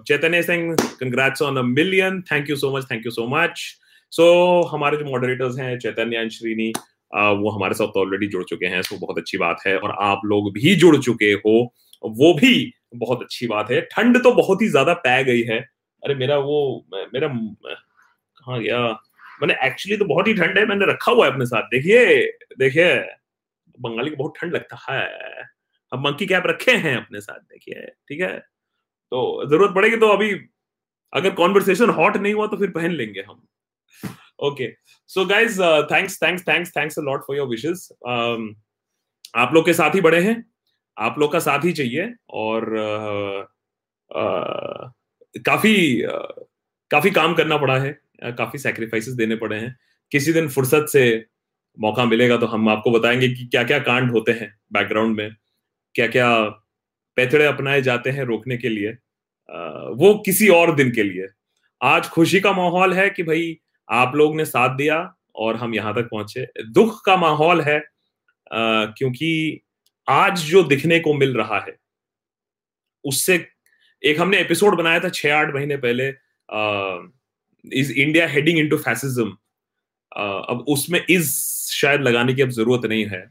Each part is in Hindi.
Chaitanya Singh congrats on a million thank you so much thank you so much so हमारे जो मॉडरेटर्स हैं, चैतन्य एंड वो हमारे साथ ऑलरेडी जुड़ चुके हैं सो बहुत अच्छी बात है। और आप लोग भी जुड़ चुके हो, वो भी बहुत अच्छी बात है। ठंड तो बहुत ही ज़्यादा पै गई है। अरे, मेरा वो मेरा, कहा गया? मैंने एक्चुअली तो बहुत ही ठंड है, मैंने रखा हुआ है अपने साथ। देखिए देखिए, बंगाली को बहुत ठंड लगता है। हम मंकी कैप रखे हैं अपने साथ, देखिए, ठीक है? तो ज़रूरत पड़ेगी तो अभी अगर कॉन्वर्सेशन हॉट नहीं हुआ तो फिर पहन लेंगे हम। Okay so guys thanks thanks thanks thanks lot for your wishes आप लोग के साथ ही बड़े हैं। आप लोग का साथ ही चाहिए और uh, uh, काफ़ी uh, काफ़ी काम करना पड़ा है। काफ़ी सेक्रीफाइसेस देने पड़े हैं। किसी दिन फुर्सत से मौका मिलेगा तो हम आपको बताएँगे कि क्या क्या कांड होते हैं बैकग्राउंड में। क्या क्या पैथड़े अपनाए जाते हैं रोकने के लिए। वो किसी और दिन के लिए। आज खुशी का माहौल है कि भाई आप लोग ने साथ दिया और हम यहाँ तक पहुँचे। दुख का माहौल है क्योंकि आज जो दिखने को मिल रहा है, उससे एक हमने एपिसोड बनाया था छह आठ महीने पहले is India heading into fascism. अब उसमें इज़ शायद लगाने की अब ज़रूरत नहीं है।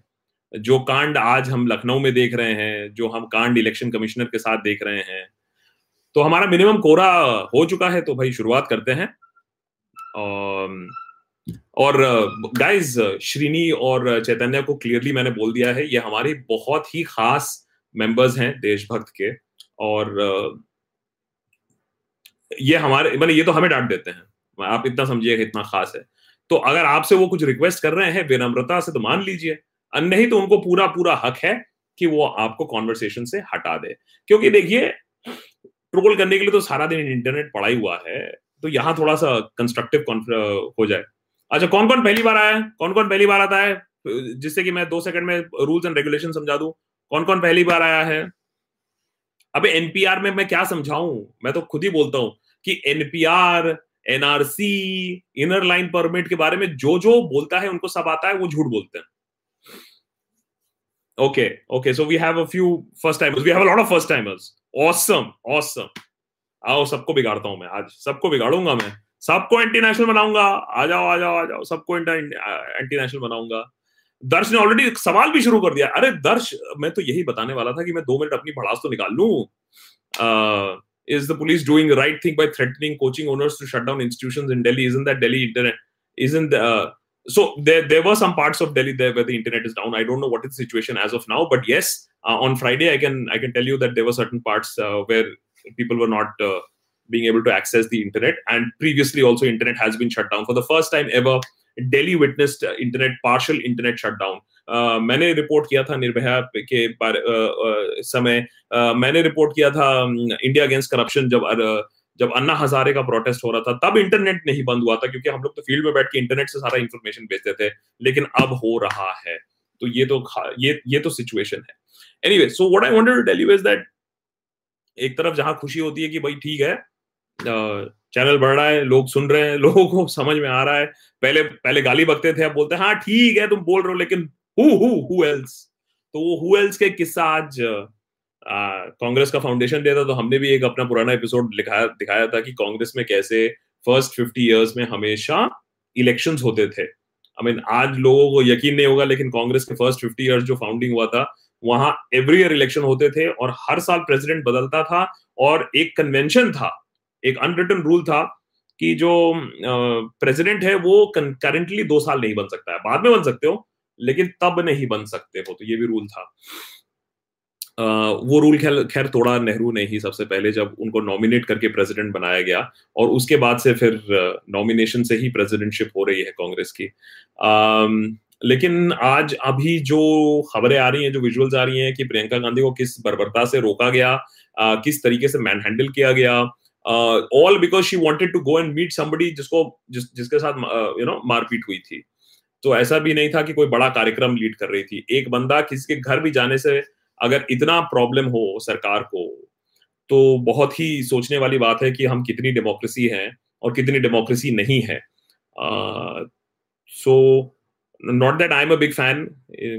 जो कांड आज हम लखनऊ में देख रहे हैं, जो हम कांड इलेक्शन कमिश्नर के साथ देख रहे हैं तो हमारा मिनिमम कोरा हो चुका है तो भाई शुरुआत करते हैं। और गाइस श्रीनी और चैतन्य को क्लियरली मैंने बोल दिया है, ये हमारे बहुत ही खास मेंबर्स हैं देशभक्त के, और, ये हमारे मतलब ये तो हमें डांट देते हैं। आप इतना समझिए इतना खास है। तो अगर आपसे वो कुछ रिक्वेस्ट कर रहे हैं, विनम्रता से तो मान लीजिए नहीं तो उनको पूरा पूरा हक है कि वो आपको कॉन्वर्सेशन से हटा दे। क्योंकि देखिए ट्रोल करने के लिए तो सारा दिन इंटरनेट ही हुआ है तो यहाँ थोड़ा सा कंस्ट्रक्टिव हो जाए। अच्छा कौन कौन पहली बार आया है? कौन कौन पहली बार आता है? जिससे कि मैं दो सेकंड में रूल्स एंड रेगुलेशन समझा दू। कौन कौन पहली बार आया है? अबे एनपीआर में मैं क्या समझाऊं? मैं तो खुद ही बोलता हूँ कि NPR NRC inner line permit के बारे में जो जो बोलता है, उनको सब आता है, वो झूठ बोलते हैं। Okay okay so we have a few first timers we have a lot of first timers awesome awesome आओ, सबको बिगाड़ता हूँ मैं आज। सबको बिगाड़ूँगा मैं। सबको एंटी नेशनल बनाऊँगा। आ जाओ आ जाओ आ जाओ। सबको एंटी नेशनल बनाऊँगा। दर्श ने ऑलरेडी सवाल भी शुरू कर दिया। अरे दर्श, मैं तो यही बताने वाला था कि मैं दो मिनट अपनी भड़ास तो निकाल लू। is the police doing the right thing by threatening coaching owners to shut down institutions in Delhi? Isn't that Delhi internet? Isn't the, uh, so there there were some parts of Delhi there where the internet is down. I don't know what is the situation as of now, but yes, uh, on Friday I can I can tell you that there were certain parts uh, where people were not uh, being able to access the internet, and previously also internet has been shut down for the first time ever. Delhi witnessed uh, internet partial internet shutdown. Uh, मैंने रिपोर्ट किया था निर्भया के बार, समय मैंने रिपोर्ट किया था इंडिया अगेंस्ट करप्शन जब जब अन्ना हजारे का प्रोटेस्ट हो रहा था, तब इंटरनेट नहीं बंद हुआ था, क्योंकि हम लोग तो फ़ील्ड में बैठ के इंटरनेट से सारा इंफॉर्मेशन भेजते थे, लेकिन अब हो रहा है। तो ये तो ये ये तो सिचुएशन है। Anyway so what I wanted to tell that एक तरफ़ जहाँ खुशी होती है कि भाई ठीक है चैनल बढ़ रहा है, लोग सुन रहे हैं, लोगों को समझ में आ रहा है। पहले पहले गाली बकते थे, अब बोलते हैं हाँ ठीक है, तुम बोल रहे हो, लेकिन हु हु हु एल्स तो वो हु एल्स के किस्सा आज कांग्रेस का फाउंडेशन दिया था तो हमने भी एक अपना पुराना एपिसोड दिखाया दिखाया था कि कांग्रेस में कैसे फ़र्स्ट फिफ्टी इयर्स में हमेशा इलेक्शंस होते थे। आई मीन आज लोगों को यकीन नहीं होगा, लेकिन कांग्रेस के फ़र्स्ट फिफ्टी इयर्स जो फाउंडिंग हुआ था, वहाँ एवरी ईयर इलेक्शन होते थे और हर साल प्रेसिडेंट बदलता था और एक कन्वेंशन था, एक अनरिटन रूल था कि जो प्रेसिडेंट है वो करंटली दो साल नहीं बन सकता है। बाद में बन सकते हो, लेकिन तब नहीं बन सकते हो तो ये भी रूल था। वो रूल खैर खैर तोड़ा नेहरू ने ही सबसे पहले जब उनको नॉमिनेट करके प्रेसिडेंट बनाया गया और उसके बाद से फिर नॉमिनेशन से ही प्रेसिडेंटशिप हो रही है कांग्रेस की। लेकिन आज अभी जो खबरें आ रही हैं, जो विजुअल्स आ रही हैं कि प्रियंका गांधी को किस बर्बरता से रोका गया किस तरीके से मैन हैंडल किया गया all because she wanted to go and meet somebody जिसको, जिस, जिसके साथ यू नो मारपीट हुई थी। तो ऐसा भी नहीं था कि कोई बड़ा कार्यक्रम लीड कर रही थी। एक बंदा किसी के घर भी जाने से अगर इतना प्रॉब्लम हो सरकार को तो बहुत ही सोचने वाली बात है कि हम कितनी डेमोक्रेसी हैं और कितनी डेमोक्रेसी नहीं है। So not that I am a big fan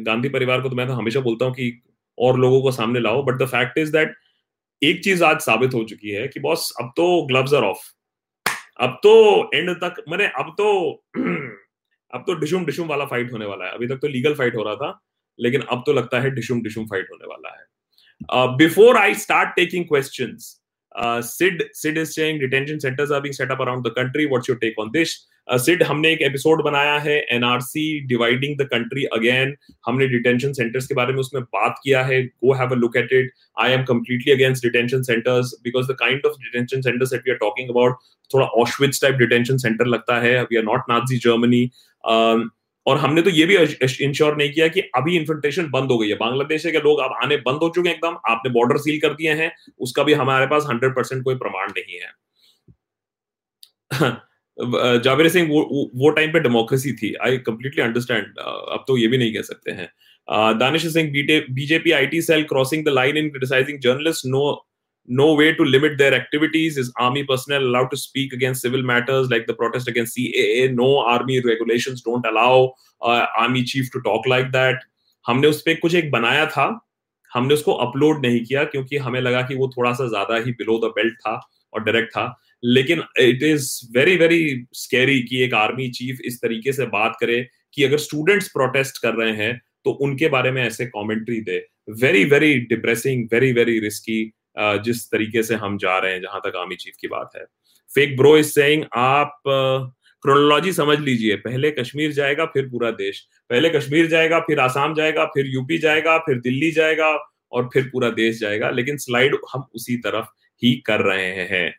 Gandhi परिवार को तो मैं तो हमेशा बोलता हूँ कि और लोगों को सामने लाओ but the fact is that एक चीज़ आज साबित हो चुकी है कि बॉस अब तो ग्लव्स आर ऑफ़ अब तो एंड तक, मैंने अब तो अब तो डिशुम डिशुम वाला फाइट होने वाला है। अभी तक तो लीगल फाइट हो रहा था। लेकिन अब तो लगता है डिशुम डिशुम फाइट होने वाला है। Before I start taking question Sid Sid is saying detention centres are being set up around the country what's your take on this Sid हमने एक एपिसोड बनाया है NRC dividing the country again हमने डिटेंशन सेंटर्स के बारे में उसमें बात किया है। Go have a look at it I am completely against detention centres because the kind of detention centres that we are talking about थोड़ा ऑशविट्स टाइप डिटेंशन सेंटर लगता है। वी आर नॉट जर्मनी और हमने तो ये भी इंश्योर नहीं किया कि अभी इन्फिल्ट्रेशन बंद हो गई है। बांग्लादेश के लोग अब आने बंद हो चुके हैं एकदम। आपने बॉर्डर सील कर दिए हैं। उसका भी हमारे पास हंड्रेड परसेंट कोई प्रमाण नहीं है। जावेर सिंह, वो वो टाइम पे डेमोक्रेसी थी। आई कंप्लीटली अंडरस्टैंड अब तो ये भी नहीं कह सकते हैं। Danish Singh BJP IT cell crossing the line in criticising journalist no no way to limit their activities is army personnel allowed to speak against civil matters like the protest against caa no army regulations don't allow uh, army chief to talk like that हमने उस पर कुछ एक बनाया था हमने उसको अपलोड नहीं किया क्योंकि हमें लगा कि वो थोड़ा सा ज़्यादा ही बिलो द बेल्ट था और डायरेक्ट था लेकिन it is very very scary कि एक आर्मी चीफ इस तरीके से बात करे कि अगर स्टूडेंट्स प्रोटेस्ट कर रहे हैं तो उनके बारे में ऐसे कमेंट्री दे very very depressing very very risky जिस तरीके से हम जा रहे हैं, जहाँ तक आर्मी चीफ की बात है फेक ब्रो इज़ सेइंग आप क्रोनोलॉजी समझ लीजिए पहले कश्मीर जाएगा, फिर पूरा देश पहले कश्मीर जाएगा, फिर आसाम जाएगा, फिर यूपी जाएगा, फिर दिल्ली जाएगा और फिर पूरा देश जाएगा लेकिन स्लाइड हम उसी तरफ़ ही कर रहे हैं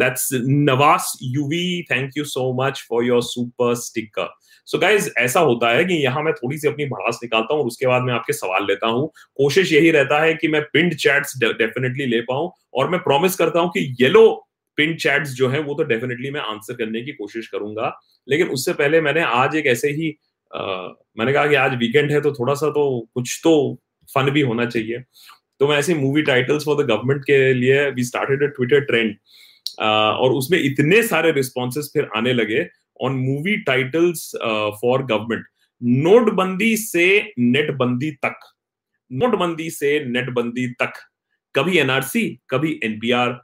that's Navas UV. Thank you so much for your super sticker. So guys ऐसा होता है कि यहाँ मैं थोड़ी सी अपनी भड़ास निकालता हूँ और उसके बाद मैं आपके सवाल लेता हूँ। कोशिश यही रहता है कि मैं पिंड चैट्स डेफिनेटली ले पाऊँ और मैं प्रॉमिस करता हूँ कि येलो पिंड चैट्स जो है वो तो डेफिनेटली मैं आंसर करने की कोशिश करूँगा। लेकिन उससे पहले मैंने आज एक ऐसे ही आ, मैंने कहा कि आज वीकेंड है तो थोड़ा सा तो कुछ तो फन भी होना चाहिए। तो मैं ऐसे movie titles for the government के लिए we started a Twitter trend और उसमें इतने सारे रिस्पॉन्सेस फिर आने लगे on movie titles for government नोटबंदी से नेटबंदी तक नोटबंदी से नेटबंदी तक कभी एनआरसी कभी एनपीआर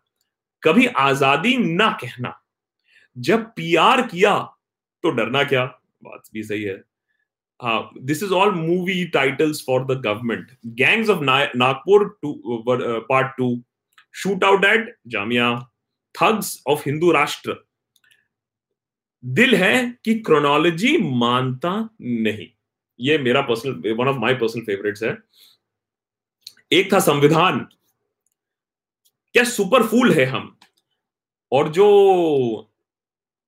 कभी आज़ादी ना कहना जब पीआर किया तो डरना क्या बात भी सही है हाँ this is all movie titles for the government gangs of Nagpur two part two shoot out at Jamia thugs of Hindu Rashtra दिल है कि क्रोनोलॉजी मानता नहीं। ये मेरा personal one of my personal favourites है। एक था संविधान। क्या सुपर फूल है हम? और जो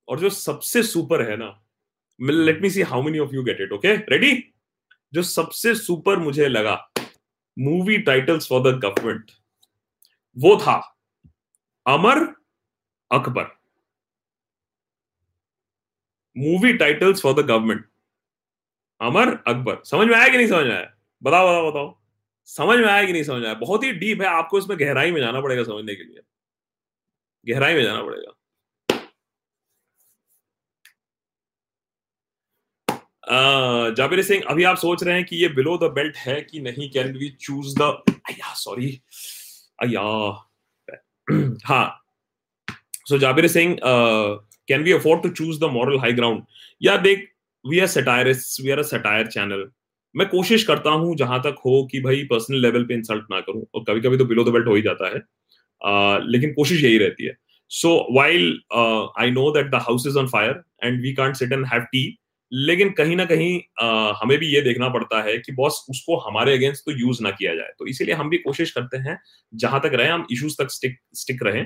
और जो सबसे सुपर है ना let me see how many of you get it okay ready जो सबसे सुपर मुझे लगा movie titles for the government वो था Amar Akbar. Movie titles for the government Amar Akbar समझ में आया कि नहीं समझ में आया बताओ बताओ बताओ समझ में आया कि नहीं समझ आया बहुत ही डीप है आपको इसमें गहराई में जाना पड़ेगा समझने के लिए गहराई में जाना पड़ेगा जाबिर सिंह अभी आप सोच रहे हैं कि ये बिलो द बेल्ट है कि नहीं can we choose the sorry अया हाँ is saying, uh, can we afford to choose the moral high ground? Yeah, देख we are satirists, we are a satire channel. मैं कोशिश करता हूँ जहाँ तक हो कि भाई पर्सनल लेवल पे इंसल्ट ना करूँ और कभी कभी तो बिलो द बेल्ट हो ही जाता है uh, लेकिन कोशिश यही रहती है so while I know that the house is on fire and we can't sit and have tea लेकिन कहीं ना कहीं uh, हमें भी ये देखना पड़ता है कि बॉस उसको हमारे अगेंस्ट तो यूज़ ना किया जाए तो इसीलिए हम भी कोशिश करते हैं जहाँ तक रहे हम इश्यूज़ तक स्टिक स्टिक रहें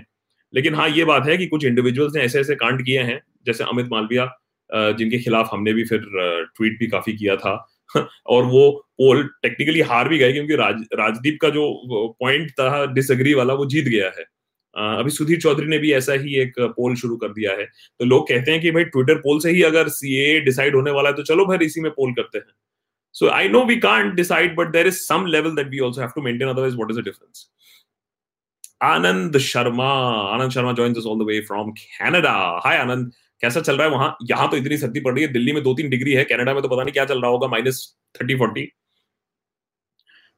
लेकिन हाँ ये बात है कि कुछ इंडिविजुअल्स ने ऐसे ऐसे कांड किए हैं जैसे अमित मालविया जिनके खिलाफ हमने भी फिर ट्वीट भी काफ़ी किया था। और वो पोल टेक्निकली हार भी गए क्योंकि राज, राजदीप का जो पॉइंट था डिसएग्री वाला वो जीत गया है। अभी सुधीर चौधरी ने भी ऐसा ही एक पोल शुरू कर दिया है। तो लोग कहते हैं कि भाई ट्विटर पोल से ही अगर CA डिसाइड होने वाला है तो चलो भाई इसी में पोल करते हैं। So I know we can't decide but there is some level that we also have to maintain otherwise what is the difference Anand Sharma. Anand Sharma join all the way from Canada hi Anand. कैसा चल रहा है वहाँ? यहाँ तो इतनी सर्दी पड़ रही है। दिल्ली में दो तीन डिग्री है। कनाडा में तो पता नहीं क्या चल रहा होगा। Minus thirty forty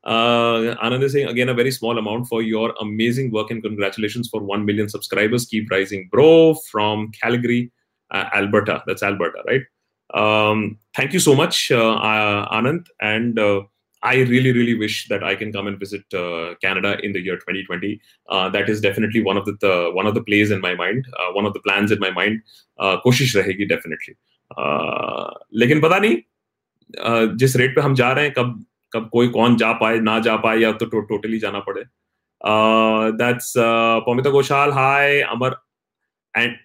Anand Singh again a very small amount for your amazing work and congratulation for one million subscribers keep rising bro from Calgary Alberta that's Alberta right thank you so much Anand and I really, really wish that I can come and visit uh, Canada in the year 2020. Uh, that is definitely one of the, the, one of the plays in my mind, uh, one of the plans in my mind. कोशिश रहेगी definitely. लेकिन पता नहीं जिस रेट पे हम जा रहे हैं कब कब कोई कौन जा पाए ना जा पाए या तो टोटली जाना पड़े that's Pamita Ghoshal hi Amar and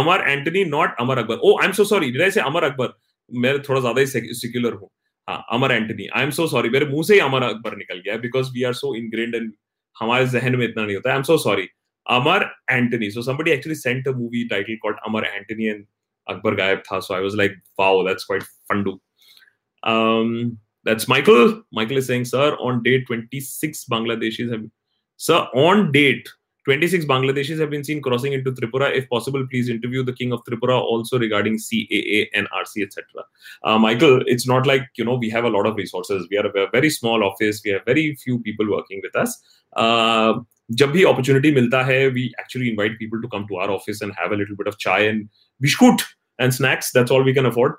Amar Antony not Amar Akbar oh I am so sorry did I say Amar Akbar मैं थोड़ा ज़्यादा ही सेक्युलर हूँ हाँ Amar Antony. I am so sorry मेरे मुँह से ही अमर अकबर निकल गया because we are so ingrained and हमारे जहन में इतना नहीं होता। I am so sorry Amar Antony. So somebody actually sent a movie title called Amar Antony and Akbar गायब था। So I was like wow that's quite fun do um That's Michael. Michael is saying, sir, on date 26 Bangladeshis have, sir, on date 26 Bangladeshis have been seen crossing into Tripura. If possible, please interview the king of Tripura also regarding CAA, NRC, etc. Uh, Michael, it's not like you know we have a lot of resources. We are a very small office. We have very few people working with us. Uh, जब भी अपॉर्चुनिटी मिलता है we actually invite people to come to our office and have a little bit of chai and biscuit and snacks that's all we can afford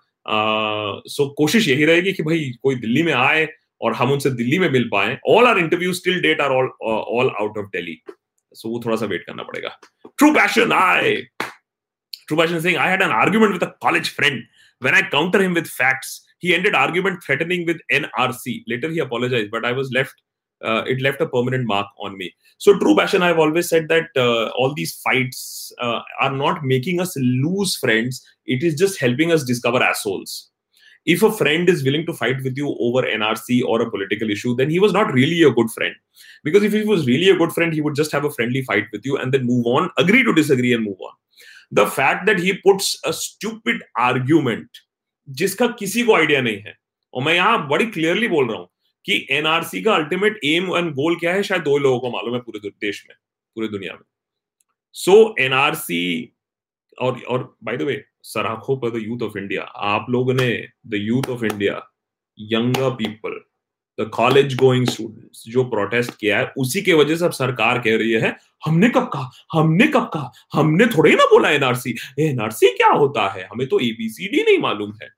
so कोशिश यही रहेगी कि भाई कोई दिल्ली में आए और हम उनसे दिल्ली में मिल पाए all our interview still that are all all out of Delhi so वो थोड़ा सा वेट करना पड़ेगा true passion I true passion Singh I had an argument with a college friend when I counter him with facts he ended argument threatening with nrc later he apologized but i was left uh, it left a permanent mark on me so true passion i've always said that uh, all these fights uh, are not making us lose friends it is just helping us discover assholes. If a friend is willing to fight with you over NRC or a political issue, then he was not really a good friend. Because if he was really a good friend, he would just have a friendly fight with you and then move on, agree to disagree and move on. The fact that he puts a stupid argument, जिसका किसी को आइडिया नहीं है और मैं यहाँ बड़ी क्लियरली बोल रहा हूँ कि एनआरसी का अल्टीमेट एम एंड गोल क्या है शायद दो लोगों को मालूम है पूरे देश में पूरे दुनिया में सो एनआरसी और और बाय द वे सराखों पर द यूथ ऑफ़ इंडिया आप लोगों ने the youth of India younger people the college going students जो प्रोटेस्ट किया है उसी के वजह से अब सरकार कह रही है हमने कब कहा? हमने कब कहा? हमने थोड़े ही ना बोला एनआरसी एनआरसी क्या होता है? हमें तो एबीसीडी नहीं मालूम है।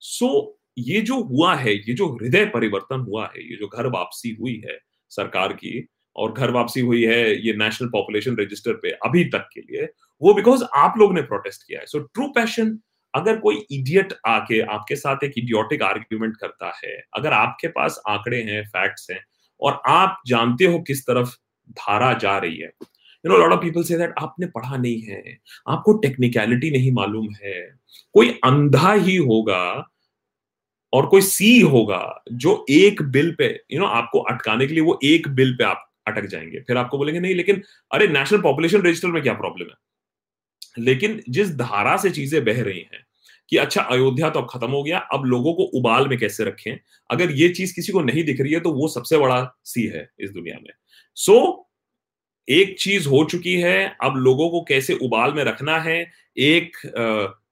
सो so, ये जो हुआ है ये जो हृदय परिवर्तन हुआ है ये जो घर वापसी हुई है सरकार की और घर वापसी हुई है ये नेशनल पॉपुलेशन रजिस्टर पे अभी तक के लिए वो बिकॉज़ आप लोग ने प्रोटेस्ट किया है। सो ट्रू पैशन अगर कोई इडियट आके आपके साथ एक इडियोटिक आर्ग्यूमेंट करता है अगर आपके पास आंकड़े हैं फैक्ट्स हैं और आप जानते हो किस तरफ़ धारा जा रही है you know lot of people से दैट आपने पढ़ा नहीं है आपको टेक्निकलिटी नहीं मालूम है। कोई अंधा ही होगा और कोई सी होगा जो एक bill pay you you no know, आपको अटकाने के लिए वो एक बिल पे आप अटक जाएँगे। फिर आपको बोलेंगे नहीं लेकिन अरे नेशनल पॉपुलेशन रजिस्टर में क्या प्रॉब्लम है? लेकिन जिस धारा से चीज़ें बह रही हैं कि अच्छा अयोध्या तो अब खत्म हो गया अब लोगों को उबाल में कैसे रखें? अगर ये चीज़ किसी को नहीं दिख रही है तो वो सबसे बड़ा सी है इस दुनिया में। सो so, एक चीज़ हो चुकी है अब लोगों को कैसे उबाल में रखना है एक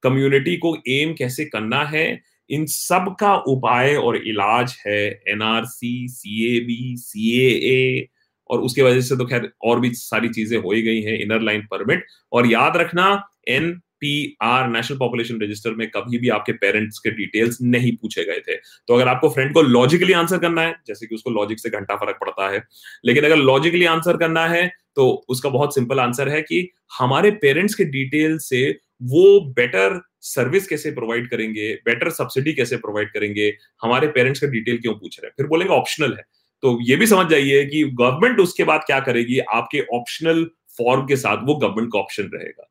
कम्युनिटी को एम कैसे करना है इन सब का उपाय और इलाज है एनआरसी सीएबी सीएए और उसके वजह से तो खैर और भी सारी चीज़ें हो ही गई हैं इनर लाइन परमिट और याद रखना N P R national population register में कभी भी आपके पेरेंट्स के डिटेल्स नहीं पूछे गए थे। तो अगर आपको फ्रेंड को लॉजिकली आंसर करना है, जैसे कि उसको लॉजिक से घंटा फ़र्क पड़ता है, लेकिन अगर लॉजिकली आंसर करना है तो उसका बहुत सिंपल आंसर है कि हमारे पेरेंट्स के डिटेल से वो बेटर सर्विस कैसे प्रोवाइड करेंगे बेटर सब्सिडी कैसे प्रोवाइड करेंगे, हमारे पेरेंट्स का डिटेल क्यों पूछ रहे हैं? फिर बोलेंगे ऑप्शनल है। तो ये भी समझ जाइए कि गवर्नमेंट उसके बाद क्या करेगी? आपके ऑप्शनल फॉर्म के साथ वो गवर्नमेंट का ऑप्शन रहेगा।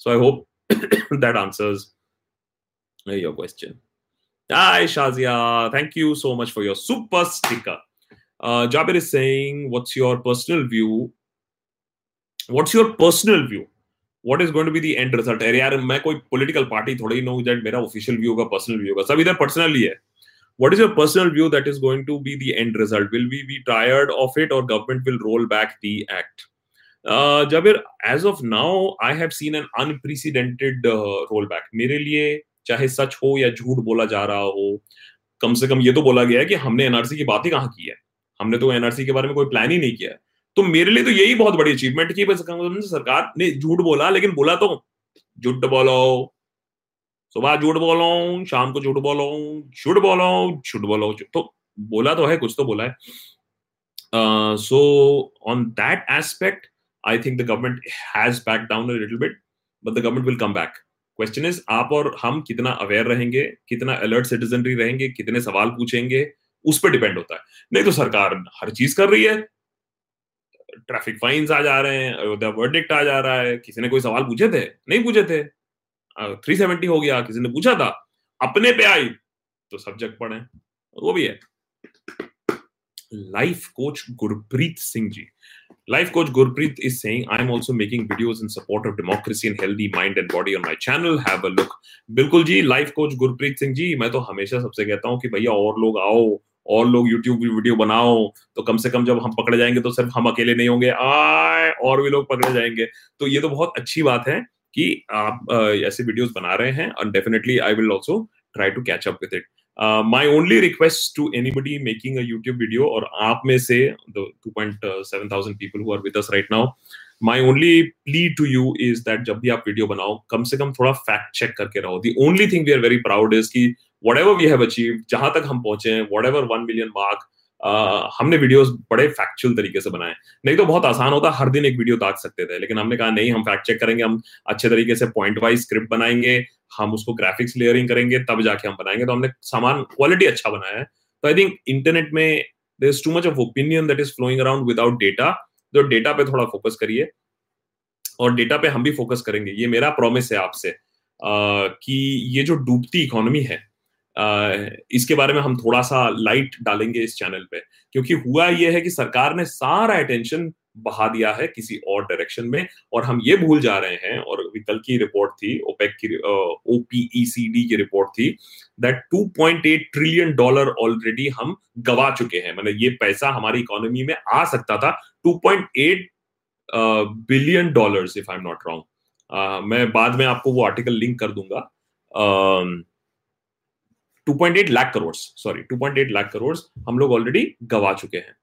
So I hope that answers your question I Shazia thank you so much for your super sticker Jabir is saying what's your personal view what's your personal view what is going to be the end result यार, मैं कोई पॉलिटिकल पार्टी थोड़ी ही नो दैट मेरा ऑफिशियल व्यू होगा पर्सनल व्यू होगा। सब इधर पर्सनल ही है। What is your personal view that is going to be the end result will we be tired of it or government will roll back the act uh, Jabir, as of now, I have seen an unprecedented uh, rollback. मेरे लिए चाहे सच हो या झूठ बोला जा रहा हो कम से कम ये तो बोला गया है कि हमने एनआरसी की बात ही कहाँ की है हमने तो एनआरसी के बारे में कोई प्लान ही नहीं किया तो मेरे लिए तो यही बहुत बड़ी अचीवमेंट की सरकार ने झूठ बोला लेकिन बोला तो झूठ बोलो सुबह झूठ बोलो, शाम को झूठ बोलो झूठ बोलो झूठ बोलो। तो बोला तो है, कुछ तो बोला है। So on that aspect I think the government has back down little bit but the government will come back question is आप और हम कितना अवेयर रहेंगे, कितना अलर्ट सिटीजनरी रहेंगे, कितने सवाल पूछेंगे, उस पर डिपेंड होता है। नहीं तो सरकार हर चीज़ कर रही है। ट्रैफ़िक फाइन्स आ जा रहे हैं, अयोध्या वर्डिक्ट आ जा रहा है, किसी ने कोई सवाल पूछे थे? नहीं पूछे थे। थ्री सेवेंटी हो गया किसी ने पूछा था अपने पे आई तो सब जग पड़े वो भी है life coach Gurpreet Singh ji Life coach Gurpreet is saying, I'm also making videos in support of democracy and healthy mind and body on my channel. Have a look. बिल्कुल जी लाइफ कोच गुरप्रीत सिंह जी मैं तो हमेशा सबसे कहता हूँ कि भैया और लोग आओ और लोग यूट्यूब वीडियो बनाओ तो कम से कम जब हम पकड़े जाएँगे तो सिर्फ़ हम अकेले नहीं होंगे आए और भी लोग पकड़े जाएँगे तो ये तो बहुत अच्छी बात है कि आप ऐसे वीडियोस बना रहे हैं and definitely I will also try to catch up with it my only request to anybody making a YouTube video और आप में से the 2.7000 people who are with us right now my only plea to you is that जब भी आप वीडियो बनाओ, कम से कम थोड़ा फैक्ट चेक करके रहो। The only thing we are very proud is की whatever we have achieve जहाँ तक हम पहुँचे हैं whatever one million mark हमने वीडियोस बड़े फैक्चुअल तरीके से बनाए। नहीं तो बहुत आसान होता, हर दिन एक वीडियो दाग सकते थे, लेकिन हमने कहा, नहीं, हम फैक्ट चेक करेंगे, हम अच्छे तरीके से पॉइंट वाइज स्क्रिप्ट बनाएँगे, हम उसको ग्राफिक्स लेयरिंग करेंगे, तब जाके हम बनाएँगे। तो हमने सामान क्वालिटी अच्छा बनाया है। तो आई थिंक इंटरनेट में there is too much of opinion that is flowing around without data तो डेटा पे थोड़ा फोकस करिए, और डेटा पे हम भी फोकस करेंगे। ये मेरा प्रॉमिस है आपसे कि ये जो डूबती इकोनॉमी है इसके बारे में हम थोड़ा सा लाइट डालेंगे इस चैनल पे। क्योंकि हुआ यह है कि सरकार ने सारा अटेंशन बहा दिया है किसी और डायरेक्शन में और हम ये भूल जा रहे हैं और कल की रिपोर्ट थी ओपेक की ओपीईसीडी की रिपोर्ट थी दैट 2.8 ट्रिलियन डॉलर ऑलरेडी हम गवा चुके हैं। मतलब ये पैसा हमारी इकोनॉमी में आ सकता था 2.8 billion dollars if I am not wrong मैं बाद में आपको वो आर्टिकल लिंक कर दूँगा। uh, 2.8 लाख करोड़ सॉरी 2.8 लाख करोड़ हम लोग ऑलरेडी गवा चुके हैं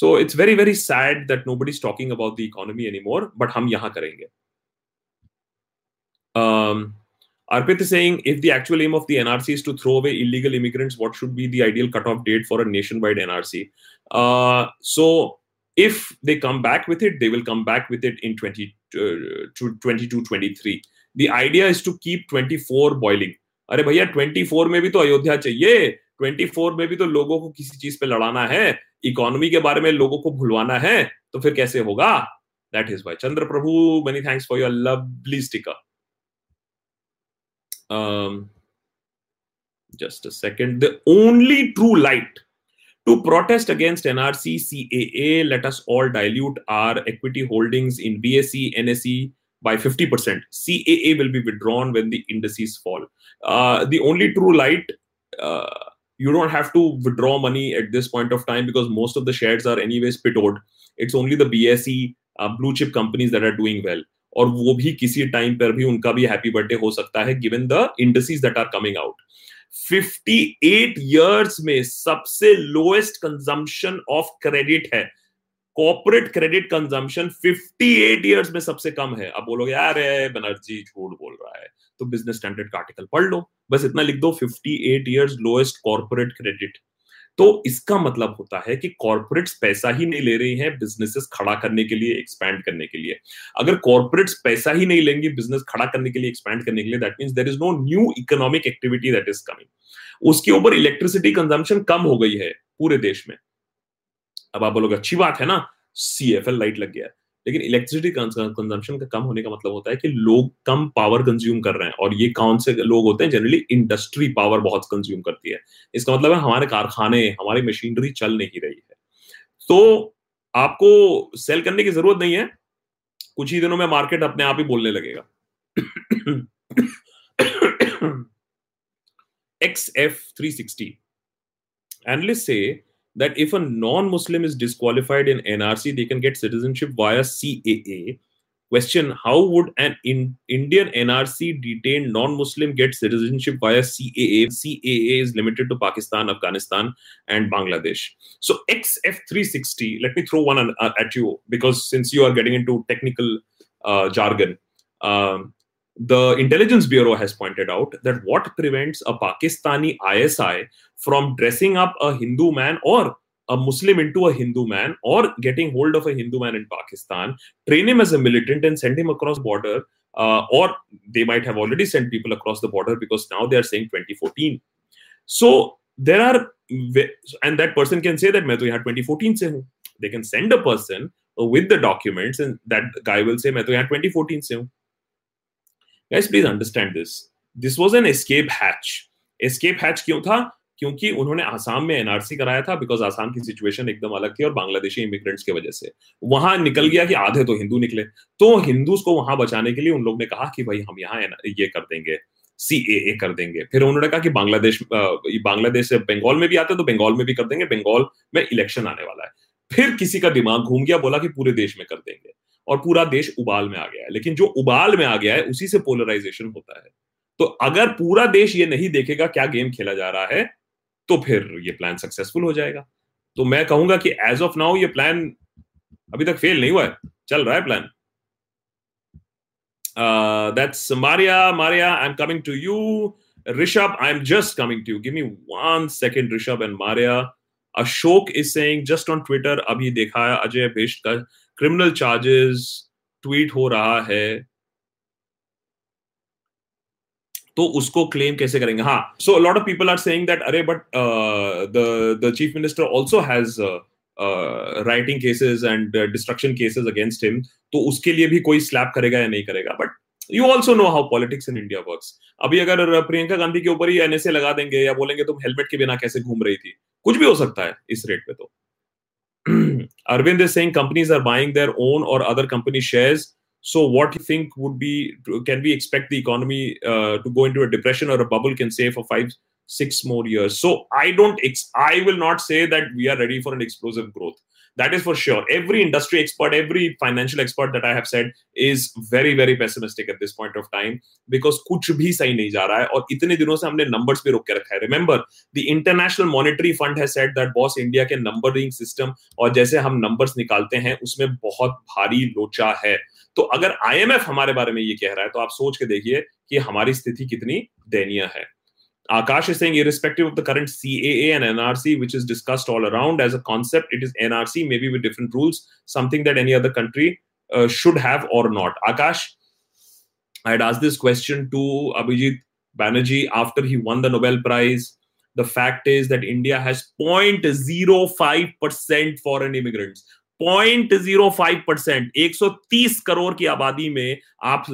so it's very very sad that nobody is talking about the economy any more but हम यहां करेंगे um, Arpit is saying if the actual aim of the NRC is to throw away illegal immigrants, what should be the ideal cutoff date for a nationwide NRC? Uh, so if they come back with it, they will come back with it in 20, uh, 22, 23. The idea is to keep 24 boiling. अरे भैया ट्वेंटी फोर में भी तो अयोध्या चाहिए। ट्वेंटी फोर में भी तो लोगों को किसी चीज़ पे लड़ाना है। इकोनॉमी के बारे में लोगों को भुलवाना है तो फिर कैसे होगा? That is why Chandra Prabhu many thanks for your lovely sticker just a second. The only true light to protest against NRC, CAA, let us all dilute our equity holdings in BSE, NSE, by 50%. CAA will be withdrawn when the indices fall. Uh, the only true light, uh, you don't have to withdraw money at this point of time because most of the shares are anyways pitted. It's only the BSE uh, blue chip companies that are doing well. और वो भी किसी टाइम पर भी उनका भी हैप्पी बर्थडे हो सकता है given the industries that are coming out 58 years में सबसे लोएस्ट कंजम्पशन ऑफ़ क्रेडिट है कॉर्पोरेट क्रेडिट कंजम्पशन 58 इयर्स में सबसे कम है। अब बोलोगे, यार बनर्जी, झूठ बोल रहा है। तो बिज़नेस स्टैंडर्ड का आर्टिकल पढ़ लो। बस इतना लिख दो 58 इयर्स लोएस्ट कॉर्पोरेट क्रेडिट तो इसका मतलब होता है कि कॉर्पोरेट्स पैसा ही नहीं ले रही हैं बिजनेसेस खड़ा करने के लिए एक्सपैंड करने के लिए। अगर कॉर्पोरेट्स पैसा ही नहीं लेंगे बिज़नेस खड़ा करने के लिए एक्सपैंड करने के लिए that means there is no new economic activity that is coming उसके ऊपर इलेक्ट्रिसिटी कंजम्पशन कम हो गई है पूरे देश में। अब आप बोलोगे, अच्छी बात है ना? सी एफ़ एल लाइट लग गया लेकिन इलेक्ट्रिसिटी कंजम्पशन का कम होने का मतलब होता है कि लोग कम पावर कंज्यूम कर रहे हैं। और ये कौन से लोग होते हैं? जनरली इंडस्ट्री पावर बहुत कंज्यूम करती है। इसका मतलब है हमारे कारखाने, हमारी मशीनरी चल नहीं रही है। तो आपको सेल करने की ज़रूरत नहीं है। कुछ ही दिनों में मार्केट अपने आप ही बोलने लगेगा। X F three sixty analyst से that if a non-Muslim is disqualified in NRC, they can get citizenship via CAA. Question How would an in, Indian NRC detained non Muslim get citizenship via CAA? CAA is limited to Pakistan, Afghanistan, and Bangladesh. So, XF360, let me throw one uh, at you because since you are getting into technical uh, jargon, um, the Intelligence Bureau has pointed out that what prevents a Pakistani ISI from dressing up a Hindu man or a Muslim into a Hindu man or getting hold of a Hindu man in Pakistan, train him as a militant and send him across border. Uh, or they might have already sent people across the border because now they are saying 2014. So there are, and that person can say that मैं तो यहाँ 2014 से हूँ. They can send a person with the documents, and that guy will say मैं तो यहाँ 2014 से हूँ. Guys, please understand this. This was an escape hatch. Escape hatch क्यों था? क्योंकि उन्होंने आसाम में एनआरसी कराया था बिकॉज़ आसाम की सिचुएशन एकदम अलग थी और बांग्लादेशी इमिग्रेंट्स की वजह से वहाँ निकल गया कि आधे तो हिंदू निकले तो हिंदूज को वहाँ बचाने के लिए उन लोग ने कहा कि भाई हम यहाँ ये कर देंगे सी ए कर देंगे फिर उन्होंने कहा कि बांग्लादेश बांग्लादेश से बंगाल में भी आते तो बंगाल में भी कर देंगे बंगाल में इलेक्शन आने वाला है फिर किसी का दिमाग घूम गया बोला कि पूरे देश में कर देंगे और पूरा देश उबाल में आ गया है। लेकिन जो उबाल में आ गया है, उसी से पोलराइजेशन होता है। तो अगर पूरा देश ये नहीं देखेगा क्या गेम खेला जा रहा है तो फिर ये प्लान सक्सेसफुल हो जाएगा। तो मैं कहूँगा कि एज ऑफ़ नाउ ये प्लान अभी तक फेल नहीं हुआ है, चल रहा है plan that's Maria Maria I am coming to you Rishabh I am just coming to you give me one second Rishabh and Maria Ashok is saying just on Twitter अभी देखा है, अजय बेस्ट का क्रिमिनल चार्जेस ट्वीट हो रहा है तो उसको क्लेम कैसे करेंगे? हाँ so lot of people are saying that अरे but the chief minister also has rioting cases and destruction cases against him तो उसके लिए भी कोई स्लैप करेगा या नहीं करेगा? But you also know how politics in India works अभी अगर प्रियंका गांधी के ऊपर ही एनएसए लगा देंगे या बोलेंगे, तुम हेलमेट के बिना कैसे घूम रही थी? कुछ भी हो सकता है इस रेट पे तो। Arvind is saying companies are buying their own or other company shares. So, what do you think would be? Can we expect the economy uh, to go into a depression or a bubble? Can say for five, six more years. So, I don't. Ex- I will not say that we are ready for an explosive growth. That is for sure. Every industry expert, every financial expert that I have said is very, very pessimistic at this point of time because कुछ भी सही नहीं जा रहा है और इतने दिनों से हमने numbers पे रोक के रखा है Remember, the International Monetary Fund has said that boss India के numbering system और जैसे हम numbers निकालते हैं उसमें बहुत भारी लोचा है तो अगर आईएमएफ हमारे बारे में ये कह रहा है तो आप सोच के देखिए कि हमारी स्थिति कितनी दयनीय है Akash is saying, irrespective of the current CAA and NRC, which is discussed all around as a concept, it is NRC, maybe with different rules, something that any other country uh, should have or not. Akash, I had asked this question to Abhijit Banerjee after he won the Nobel Prize. The fact is that India has 0.05% foreign immigrants. Point zero five percent एक सौ तीस करोड़ की आबादी में आप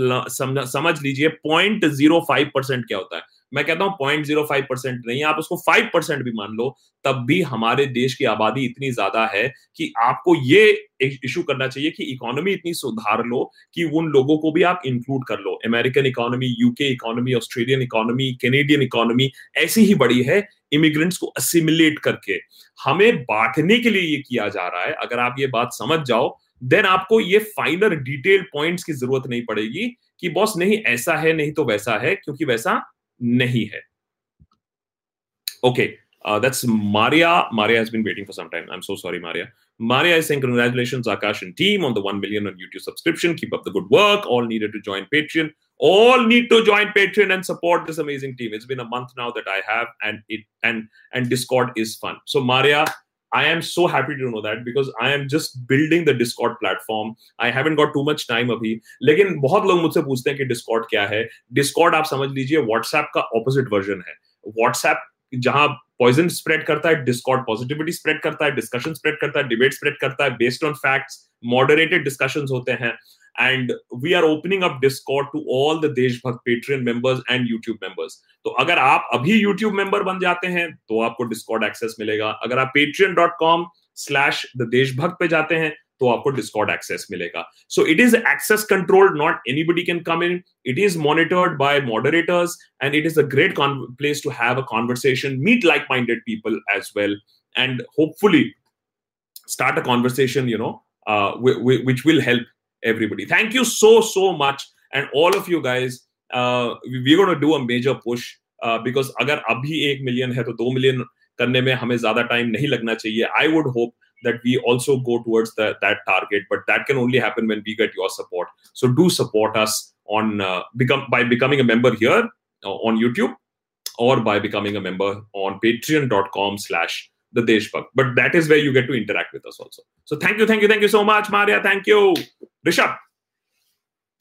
समझ लीजिए पॉइंट जीरो फाइव परसेंट क्या होता है मैं कहता हूँ पॉइंट ज़ीरो फाइव परसेंट नहीं, आप उसको फाइव परसेंट भी मान लो, तब भी हमारे देश की आबादी इतनी ज़्यादा है कि आपको ये इशू करना चाहिए कि इकोनॉमी इतनी सुधार लो कि उन लोगों को भी आप इंक्लूड कर लो। American economy UK economy Australian economy Canadian economy ऐसी ही बड़ी है इमिग्रेंट्स को असिमुलेट करके। हमें बांटने के लिए ये किया जा रहा है। अगर आप ये बात समझ जाओ देन आपको ये फाइनल डिटेल पॉइंट्स की ज़रूरत नहीं पड़ेगी कि बॉस नहीं, ऐसा है, नहीं तो वैसा है, क्योंकि वैसा नहीं है okay uh, that's Maria. Maria has been waiting for some time. I'm so sorry, Maria. Maria is saying, Congratulations, Akash and team, on the 1 million on YouTube subscription. Keep up the good work. All needed to join Patreon. All need to join Patreon and support this amazing team. It's been a month now that I have, and it and and Discord is fun. So, Maria, I am so happy to know that because I am just building the Discord platform. I haven't got too much time अभी लेकिन बहुत लोग मुझसे पूछते हैं कि Discord क्या है Discord आप समझ लीजिए WhatsApp का opposite version है WhatsApp जहाँ पॉइजन स्प्रेड करता है डिस्कॉर्ड पॉजिटिविटी स्प्रेड करता है डिस्कशन स्प्रेड करता है डिबेट स्प्रेड करता है based on facts moderated discussions होते हैं and we are opening up Discord to all the Deshbhakt Patreon members and YouTube members तो अगर आप अभी यूट्यूब मेंबर बन जाते हैं तो आपको डिस्कॉर्ड एक्सेस मिलेगा। अगर आप Patreon dot com slash the Deshbhakt पे जाते हैं तो आपको डिस्कॉर्ड एक्सेस मिलेगा। So it is access controlled not anybody can come in it is monitored by moderators and it is a great place to have a conversation meet like minded people as well and hopefully start a conversation you know uh, which will help everybody. Thank you so so much, and all of you guys. Uh, we're going to do a major push uh, because अगर अभी एक मिलियन है तो दो मिलियन करने में हमें ज्यादा टाइम नहीं लगना चाहिए I would hope that we also go towards the, that target but that can only happen when we get your support so do support us on uh, become by becoming a member here uh, on youtube or by becoming a member on patreon.com slash the deshbhakt but that is where you get to interact with us also so thank you thank you thank you so much maria thank you rishabh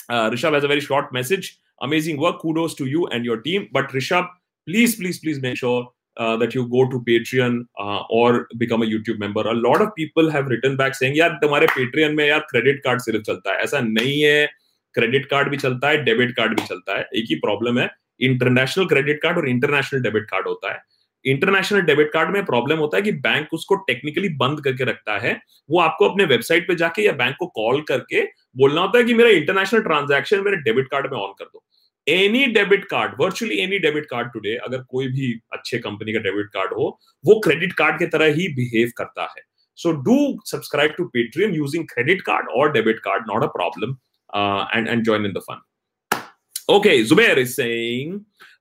uh, rishabh has a very short message amazing work kudos to you and your team but rishabh please please please make sure uh, that you go to Patreon uh, or become a YouTube member. A lot of people have written back saying, यार तुम्हारे Patreon में यार क्रेडिट कार्ड सिर्फ़ चलता है ऐसा नहीं है क्रेडिट कार्ड भी चलता है डेबिट कार्ड भी चलता है एक ही प्रॉब्लम है इंटरनेशनल क्रेडिट कार्ड और इंटरनेशनल डेबिट कार्ड होता है इंटरनेशनल डेबिट कार्ड में प्रॉब्लम होता है कि बैंक उसको टेक्निकली बंद करके रखता है वो आपको अपने वेबसाइट पे जाके या बैंक को कॉल करके बोलना होता है कि मेरा इंटरनेशनल ट्रांजैक्शन मेरे डेबिट कार्ड में ऑन कर दो। Any debit card virtually any debit card today अगर कोई भी अच्छे कंपनी का डेबिट कार्ड हो वो क्रेडिट कार्ड की तरह ही बिहेव करता है। So do subscribe to Patreon using credit card और debit card not a problem and and join in the fun Okay, Zubair is saying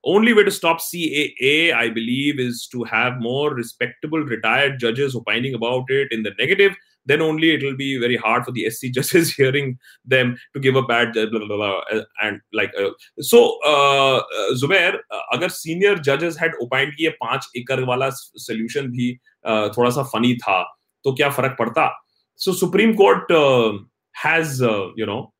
only way to stop CAA, I believe, is to have more respectable retired judges opining about it in the negative then only it will be very hard for the SC judges hearing them to give a bad blah, blah, blah, uh, and like uh, so uh, uh, Zubair uh, अगर senior judges had opined कि ये पांच एकड़ वाला solution भी uh, थोड़ा सा funny था तो क्या फर्क पड़ता so Supreme Court uh, has uh, you know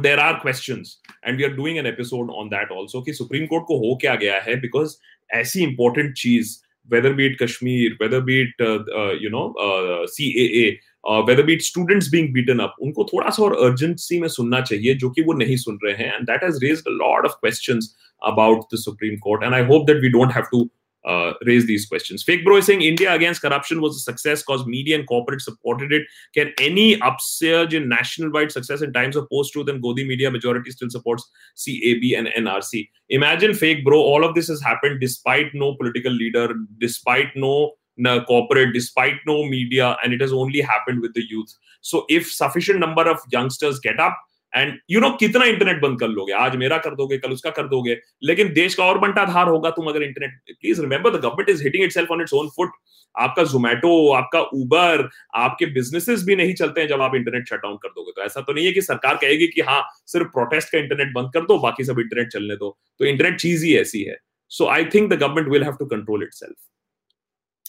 there are questions and we are doing an episode on that also कि Supreme Court को हो क्या गया है because ऐसी important cheese whether be it uh, uh, you know uh, CAA, whether be it students being beaten up, उनको थोड़ा सा और urgency में सुनना चाहिए जो कि वो नहीं सुन रहे हैं and that has raised a lot of questions about the Supreme Court and I hope that we don't have to uh, raise these questions. Fake Bro is saying India against corruption was a success because media and corporate supported it. Can any upsurge in national-wide success in times of post-truth and Godi media majority still supports CAB and NRC? Imagine Fake Bro, all of this has happened despite no political leader, despite no no corporate despite no media and it has only happened with the youth so if sufficient number of youngsters get up and you know कितना इंटरनेट बंद कर लोगे? आज मेरा कर दोगे कल उसका कर दोगे लेकिन देश का और बंटाधार होगा तुम अगर internet please remember the government is hitting itself on its own foot आपका जोमेटो आपका उबर आपके बिजनेसेस भी नहीं चलते हैं जब आप इंटरनेट शट डाउन कर दोगे। तो ऐसा तो नहीं है कि सरकार कहेगी कि हाँ सिर्फ़ प्रोटेस्ट का इंटरनेट बंद कर दो बाकी सब इंटरनेट चलने दो। तो इंटरनेट चीज़ ही ऐसी है। So I think the government will have to control itself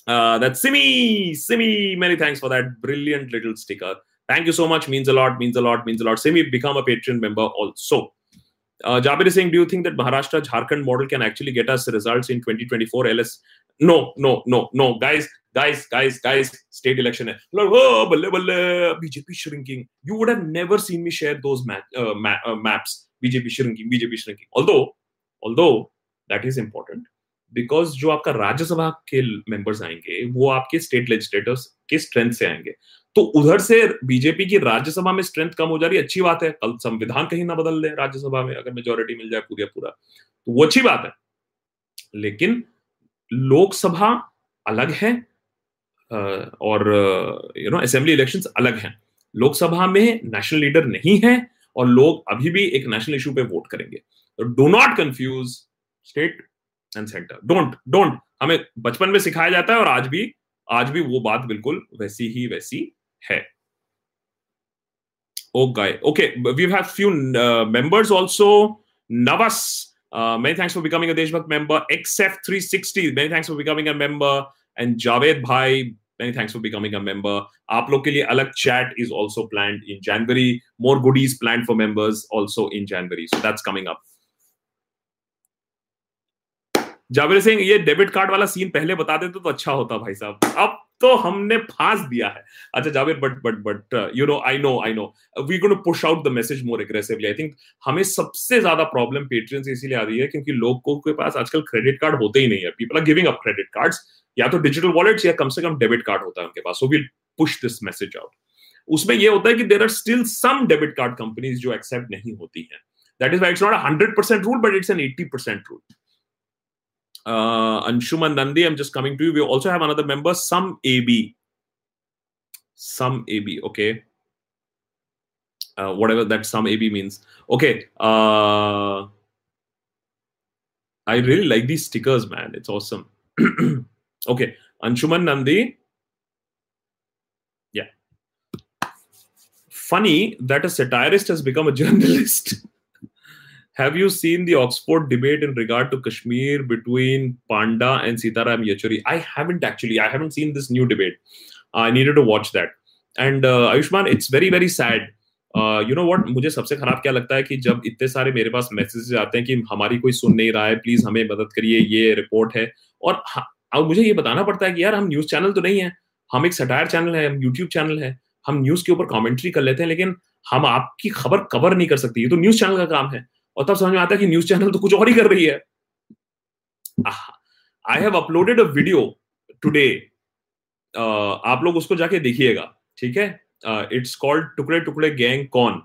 that's Simi. Simi, many thanks for that brilliant little sticker. Thank you so much. Means a lot, means a lot, means a lot. Same, become a Patreon member also. Uh, Jabir is saying, do you think that Maharashtra Jharkhand model can actually get us results in 2024 LS? No, no, no, no. Guys, guys, guys, guys, state election. Oh, balle, balle, BJP shrinking. You would have never seen me share those ma- uh, ma- uh, maps. BJP shrinking, BJP shrinking. Although, although that is important because जो आपका राज्यसभा के मेंबर्स आएंगे वो आपके स्टेट लेजिस्लेटर्स के स्ट्रेंथ से आएंगे तो उधर से बीजेपी की राज्यसभा में स्ट्रेंथ कम हो जा रही है, अच्छी बात है। कल संविधान कहीं ना बदल दे राज्यसभा में, अगर मेजोरिटी मिल जाए पूरा पूरा। तो वो अच्छी बात है। लेकिन लोकसभा अलग है और यू नो असेंबली इलेक्शंस अलग हैं। लोकसभा में नेशनल लीडर नहीं है, और लोग अभी भी एक नेशनल इशू पे वोट करेंगे। Do not confuse state and centre don't don't हमें बचपन में सिखाया जाता है, और आज भी आज भी वो बात बिल्कुल वैसी ही वैसी है। Okay okay we've had few uh, members also. Navas uh, many thanks for becoming a deshbhakt member. Xf360 many thanks for becoming a member. And javed bhai many thanks for becoming a member. Aap log ke liye alag chat is also planned in january. More goodies planned for members also in january. So that's coming up Javed Singh, ये डेबिट कार्ड वाला सीन पहले बता देते तो अच्छा होता भाई साहब। अब तो हमने फांस दिया है। अच्छा Javed but but but you know I know I know we going to push out the message more aggressively I think हमें सबसे ज़्यादा प्रॉब्लम पेट्रियन से इसीलिए आ रही है क्योंकि लोगों के पास आजकल क्रेडिट कार्ड होते ही नहीं है। People are giving up credit cards या तो डिजिटल वॉलेट्स या कम से कम डेबिट कार्ड होता है उनके पास। So will push this message out उसमें ये होता है कि there are still some debit card companies जो एक्सेप्ट नहीं होती है। That is why it's not hundred percent rule but it's an eighty percent rule uh, Anshuman Nandi, I'm just coming to you. We also have another member, some AB. Some AB, okay. uh, whatever that some AB means. Okay. Uh, I really like these stickers, man. It's awesome. okay. Anshuman Nandi. Yeah. Funny that a satirist has become a journalist. Have you seen the Oxford debate in regard to Kashmir between Panda and Sitaram Yechury? I haven't actually. I haven't seen this new debate. I needed to watch that. And uh, Ayushman, it's very, very sad you know what मुझे सबसे खराब क्या लगता है कि जब इतने सारे मेरे पास मैसेजेस आते हैं कि हमारी कोई सुन नहीं रहा है प्लीज़ हमें मदद करिए ये रिपोर्ट है और अब मुझे ये बताना पड़ता है कि यार हम न्यूज़ चैनल तो नहीं है हम एक सटायर चैनल है हम यूट्यूब चैनल है हम न्यूज़ के ऊपर कॉमेंट्री कर लेते हैं लेकिन हम आपकी खबर कवर नहीं कर सकते ये तो न्यूज़ चैनल का काम है और तब समझ में आता है कि न्यूज़ चैनल तो कुछ और ही कर रही है। I have uploaded a video today आप लोग उसको जाके देखिएगा ठीक है? इट्स कॉल्ड टुकड़े टुकड़े गैंग कौन?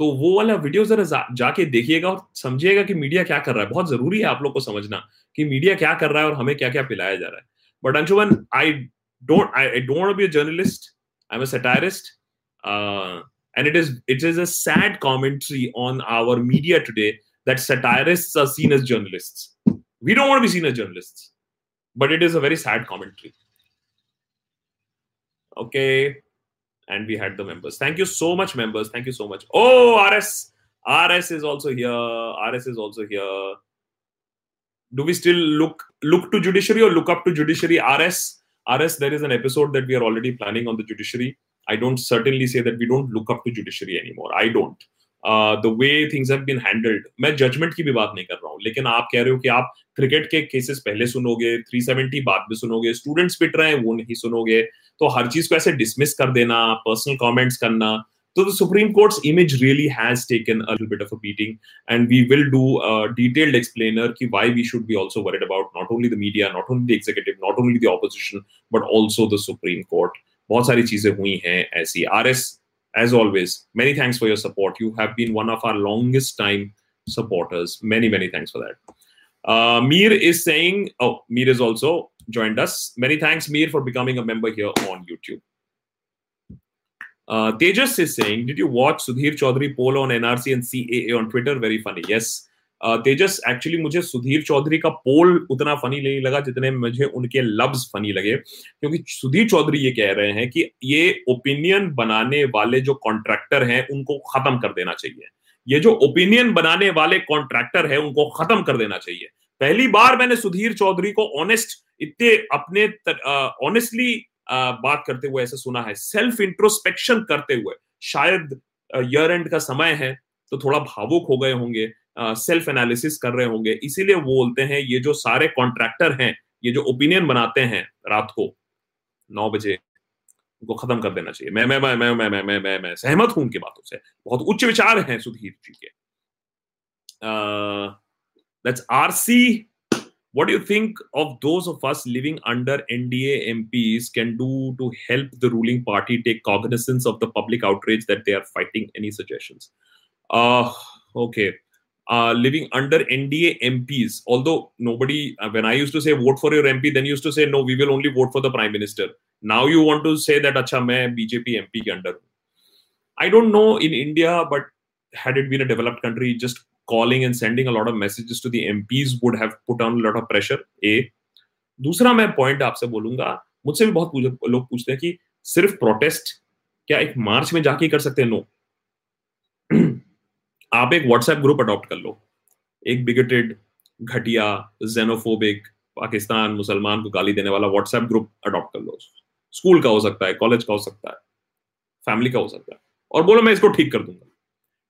तो वो वाला वीडियो जरा जा, जाके देखिएगा और समझिएगा कि मीडिया क्या कर रहा है। बहुत ज़रूरी है आप लोग को समझना कि मीडिया क्या कर रहा है और हमें क्या क्या पिलाया जा रहा है। But Anshuman I don't I don't be a journalist I am a satirist and it is it is a sad commentary on our media today that satirists are seen as journalists we don't want to be seen as journalists but it is a very sad commentary okay and we had the members. Thank you so much, members. Thank you so much. Oh, RS. RS is also here. RS is also here. Do we still look look to judiciary or look up to judiciary? RS. RS, there is an episode that we are already planning on the judiciary. I don't certainly say that we don't look up to judiciary anymore. I don't. The way things handled मैं जजमेंट की भी बात नहीं कर रहा हूँ, लेकिन आप कह रहे हो कि आप क्रिकेट के केसेस पहले सुनोगे 370 बाद में सुनोगे स्टूडेंट्स पिट रहे हैं, वो नहीं सुनोगे तो हर चीज़ को ऐसे डिसमिस कर देना पर्सनल कॉमेंट्स करना तो the Supreme Court's image really has taken bit of hitting and we will do detailed explainer कि why we should be also worried about not only the media not only the executive not only the opposition but also the Supreme Court बहुत सारी चीजें हुई हैं ऐसी R S as always, many thanks for your support. You have been one of our longest time supporters. Many, many thanks for that. Uh, Mir is saying, oh, Mir is also joined us. Many thanks, Mir, for becoming a member here on YouTube. Uh, Tejas is saying, did you watch Sudhir Chaudhary poll on NRC and CAA on Twitter? Very funny. Yes. Tejas actually मुझे सुधीर चौधरी का पोल उतना फनी नहीं लगा जितने मुझे उनके लफ्ज फनी लगे। क्योंकि सुधीर चौधरी ये कह रहे हैं कि ये ओपिनियन बनाने वाले जो कॉन्ट्रैक्टर हैं, उनको खत्म कर देना चाहिए। ये जो ओपिनियन बनाने वाले कॉन्ट्रैक्टर है, उनको खत्म कर देना चाहिए। पहली बार मैंने सुधीर चौधरी को ऑनेस्ट इतने अपने ऑनेस्टली बात करते हुए ऐसे सुना है। सेल्फ इंट्रोस्पेक्शन करते हुए, शायद ईयर एंड का समय है तो थोड़ा भावुक हो गए होंगे। सेल्फ एनालिसिस कर रहे होंगे। इसीलिए वो बोलते हैं ये जो सारे कॉन्ट्रैक्टर हैं ये जो ओपिनियन बनाते हैं रात को नौ बजे उनको खत्म कर देना चाहिए। मैं मैं मैं मैं मैं मैं मैं, मैं, मैं सहमत हूँ उनकी बातों से। बहुत उच्च विचार हैं सुधीर जी के। Let's are see what you think of those of living under N D M P can do to help the ruling party take cognisance of the public outreach that they fighting any suggestion okay. Uh, living under NDA MPs. Although nobody, uh, when I used to say vote for your MP, then you used to say no, we will only vote for the prime minister. Now you want to say that acha main BJP MP ke under. I don't know in India, but had it been a developed country, just calling and sending a lot of messages to the MPs would have put on a lot of pressure. A. दूसरा मैं पॉइंट आपसे बोलूँगा मुझसे भी बहुत लोग पूछते हैं कि सिर्फ़ प्रोटेस्ट क्या एक मार्च में जाके कर सकते हैं नो आप एक व्हाट्सएप ग्रुप अडॉप्ट कर लो। एक बिगेटेड घटिया जेनोफोबिक पाकिस्तान, मुसलमान को गाली देने वाला व्हाट्सएप ग्रुप अडॉप्ट कर लो। स्कूल का हो सकता है कॉलेज का हो सकता है फैमिली का हो सकता है। और बोलो, मैं इसको ठीक कर दूँगा।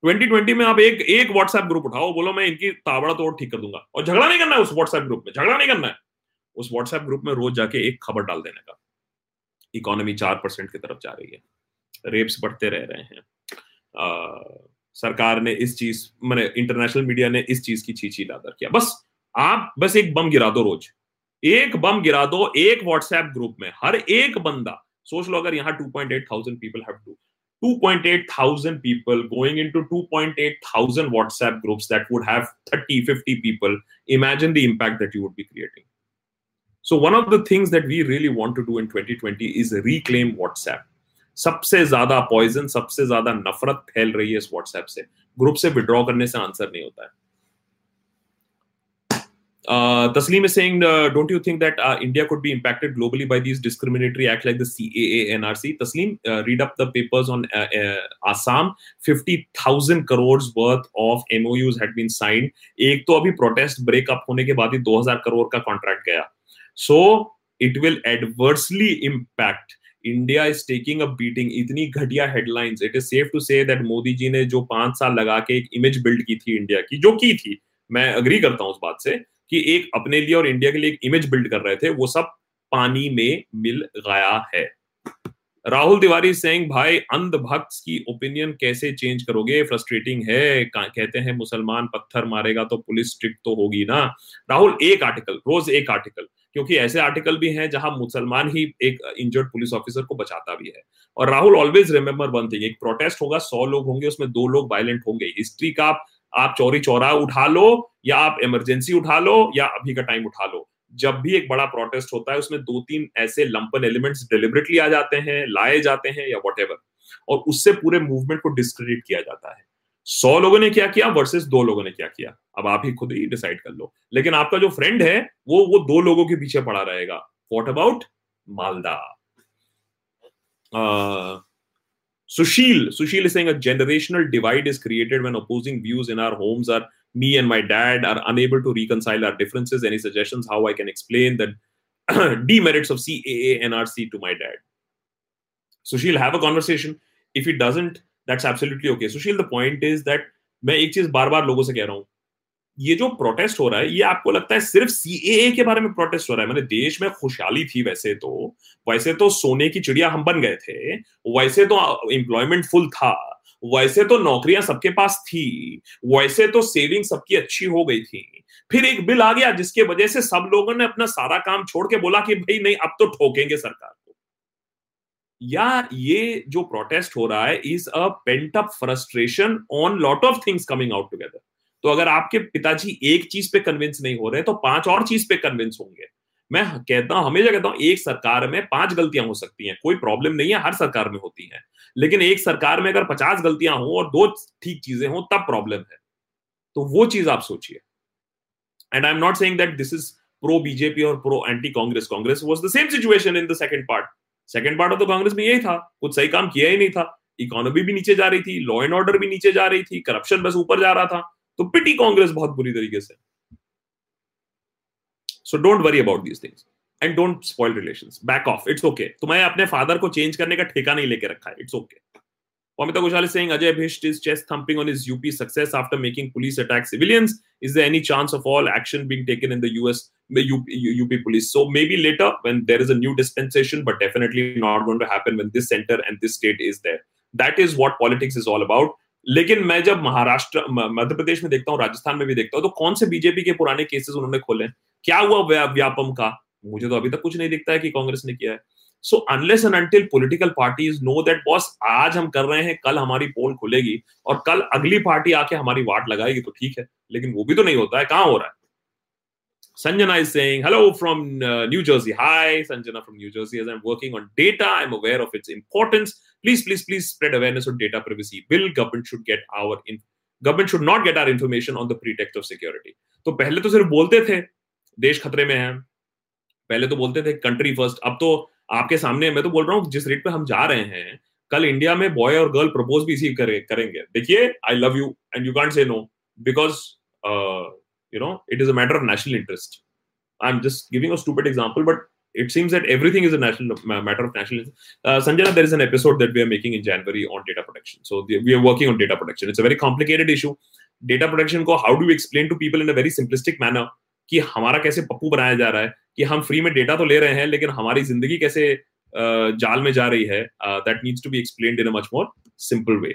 2020 में आप एक एक व्हाट्सएप ग्रुप उठाओ, बोलो, मैं इनकी ताबड़ा तोड़ ठीक कर दूँगा। और झगड़ा नहीं करना है उस व्हाट्सएप ग्रुप में, झगड़ा नहीं करना है। उस व्हाट्सएप ग्रुप में रोज जाके एक खबर डाल देने का। इकोनॉमी चार परसेंट की तरफ़ जा रही है। रेप्स बढ़ते रह रहे हैं। सरकार ने इस चीज़, मैंने इंटरनेशनल मीडिया ने इस चीज़ की छीछी लादर किया। बस आप, बस एक बम गिरा दो रोज। एक बम गिरा दो, एक व्हाट्सएप ग्रुप में, हर एक बंदा, सोच लो अगर यहाँ two point eight thousand people have eight thousand people going in to two point WhatsApp group thirty fifty people imagine the impact that you would be creating so one of the things that we really want to do in twenty twenty is reclaim WhatsApp सबसे ज़्यादा पॉइजन सबसे ज़्यादा नफरत फैल रही है इस व्हाट्सएप से। ग्रुप से विड्रॉ करने से आंसर नहीं होता है। Tasleem is don't you think that India could be impacted globally by this discriminatory act like the CAA NRC Tasleem read up the papers on Assam 50000 crore worth of MoUs been signed एक तो अभी प्रोटेस्ट ब्रेकअप होने के बाद ही 2000 करोड़ का कॉन्ट्रैक्ट गया। So it will adversely impact India is taking a beating इतनी घटिया headlines it is safe to say that Modi ji ने जो पाँच साल लगा के एक इमेज बिल्ड की थी इंडिया की, जो की थी, मैं अग्री करता हूँ उस बात से कि एक अपने लिए और इंडिया के लिए एक इमेज बिल्ड कर रहे थे, वो सब पानी में मिल गया है। राहुल तिवारी सिंह भाई अंधभक्त की ओपिनियन कैसे चेंज करोगे? फ्रस्ट्रेटिंग है। कहते हैं, मुसलमान पत्थर मारेगा तो पुलिस स्ट्रिक्ट तो होगी ना। राहुल, एक आर्टिकल रोज एक आर्टिकल क्योंकि ऐसे आर्टिकल भी हैं जहाँ मुसलमान ही एक इंजर्ड पुलिस ऑफिसर को बचाता भी है। और Rahul always remember one thing एक प्रोटेस्ट होगा, सौ लोग होंगे, उसमें दो लोग वायलेंट होंगे। हिस्ट्री का आप चौरी चौरा उठा लो, या आप इमरजेंसी उठा लो, या अभी का टाइम उठा लो। जब भी एक बड़ा प्रोटेस्ट होता है, उसमें दो तीन ऐसे लंपन एलिमेंट्स डिलिबरेटली आ जाते हैं, लाए जाते हैं, या वट और उससे पूरे मूवमेंट को डिस्क्रेडिट किया जाता है। सौ लोगों ने क्या किया वर्सेस दो लोगों ने क्या किया अब आप ही खुद ही डिसाइड कर लो लेकिन आपका जो फ्रेंड है वो वो दो लोगों के पीछे पड़ा रहेगा what about Malda Sushil, Sushil is saying a generational divide is created when opposing views in our homes are me and my dad are unable to reconcile our differences. Any suggestions how I can explain the demerits of CAA NRC to my dad? Sushil, have a conversation. If he doesn't, that's absolutely okay. Sushil, the point is that मैं एक चीज़ बार बार लोगों से कह रहा हूँ। ये जो प्रोटेस्ट हो रहा है ये आपको लगता है सिर्फ़ सीएए के बारे में प्रोटेस्ट हो रहा है? मैंने देश में खुशहाली थी वैसे तो। वैसे तो सोने की चिड़िया हम बन गए थे। वैसे तो एम्प्लॉयमेंट फुल था। वैसे तो नौकरियाँ सबके पास थी। वैसे तो सेविंग सबकी अच्छी हो गई थी। फिर एक बिल आ गया जिसके वजह से सब लोगों ने अपना सारा काम छोड़ के बोला कि भाई नहीं अब तो ठोकेंगे सरकार। या ये जो प्रोटेस्ट हो रहा है is a pent up frustration on lot of things coming out together तो अगर आपके पिताजी एक चीज़ पे कन्विंस नहीं हो रहे तो पाँच और चीज़ पे कन्विंस होंगे। मैं कहता हूँ, हमेशा कहता हूँ, एक सरकार में पाँच गलतियाँ हो सकती हैं। कोई प्रॉब्लम नहीं है, हर सरकार में होती है। लेकिन एक सरकार में अगर पचास गलतियाँ हो और दो ठीक चीज़ें हो, तब प्रॉब्लम है। तो वो चीज़ आप सोचिए। And I am not saying that this is pro BJP और pro anti Congress Congress was the same situation in the second part second part of the Congress में यही था। कुछ सही काम किया ही नहीं था। इकोनॉमी भी नीचे जा रही थी। लॉ एंड ऑर्डर भी नीचे जा रही थी। करप्शन बस ऊपर जा रहा था। तो पिटी कांग्रेस बहुत बुरी तरीके से। So don't worry about these things and don't spoil relations back of it's okay तुम्हें अपने फादर को चेंज करने का ठेका नहीं लेके रखा है। It's okay Pamita Ghoshal is saying, Ajay Bhisht is chest thumping on his UP success after making police attack civilians. Is there any chance of all action being taken in the UP, UP police? So maybe later when there is a new dispensation, but definitely not going to happen when this center and this state is there. That is what politics is all about. लेकिन मैं जब महाराष्ट्र मध्य प्रदेश में देखता हूँ राजस्थान में भी देखता हूँ तो कौन से बीजेपी के पुराने केसेस उन्होंने खोले क्या हुआ व्यापम का मुझे तो अभी तक कुछ नहीं दिखता है कि कांग्रेस ने किया है so unless and until political parties know that boss आज हम कर रहे हैं कल हमारी पोल खुलेगी और कल अगली पार्टी आके हमारी वाट लगाएगी तो ठीक है लेकिन वो भी तो नहीं होता है कहाँ हो रहा है Sanjana is saying, hello from uh, New Jersey. Hi, Sanjana from New Jersey. As I'm working on data, I'm aware of its importance. Please, please, please spread awareness on data privacy. Bill, government should get our in, government should not get our information on the pretext of security. तो पहले तो सिर्फ़ बोलते थे देश खतरे में है पहले तो बोलते थे कंट्री फ़र्स्ट अब तो आपके सामने मैं तो बोल रहा हूँ जिस रेट पे हम जा रहे हैं कल इंडिया में बॉय और गर्ल प्रपोज भी इसी करे, करेंगे देखिए I love you and you can't say no because you know it is a matter of national interest i'm just giving a stupid example but it seems that everything is a national matter of national interest. Uh, sanjana there is an episode that we are making in january on data protection so the, we are working on data protection it's a very complicated issue data protection को do we explain to people in a very simplistic manner कि हमारा कैसे पप्पू बनाया जा रहा है कि हम फ्री में डेटा तो ले रहे हैं लेकिन हमारी ज़िंदगी कैसे जाल में जा रही है that needs to be explained in a much more simple way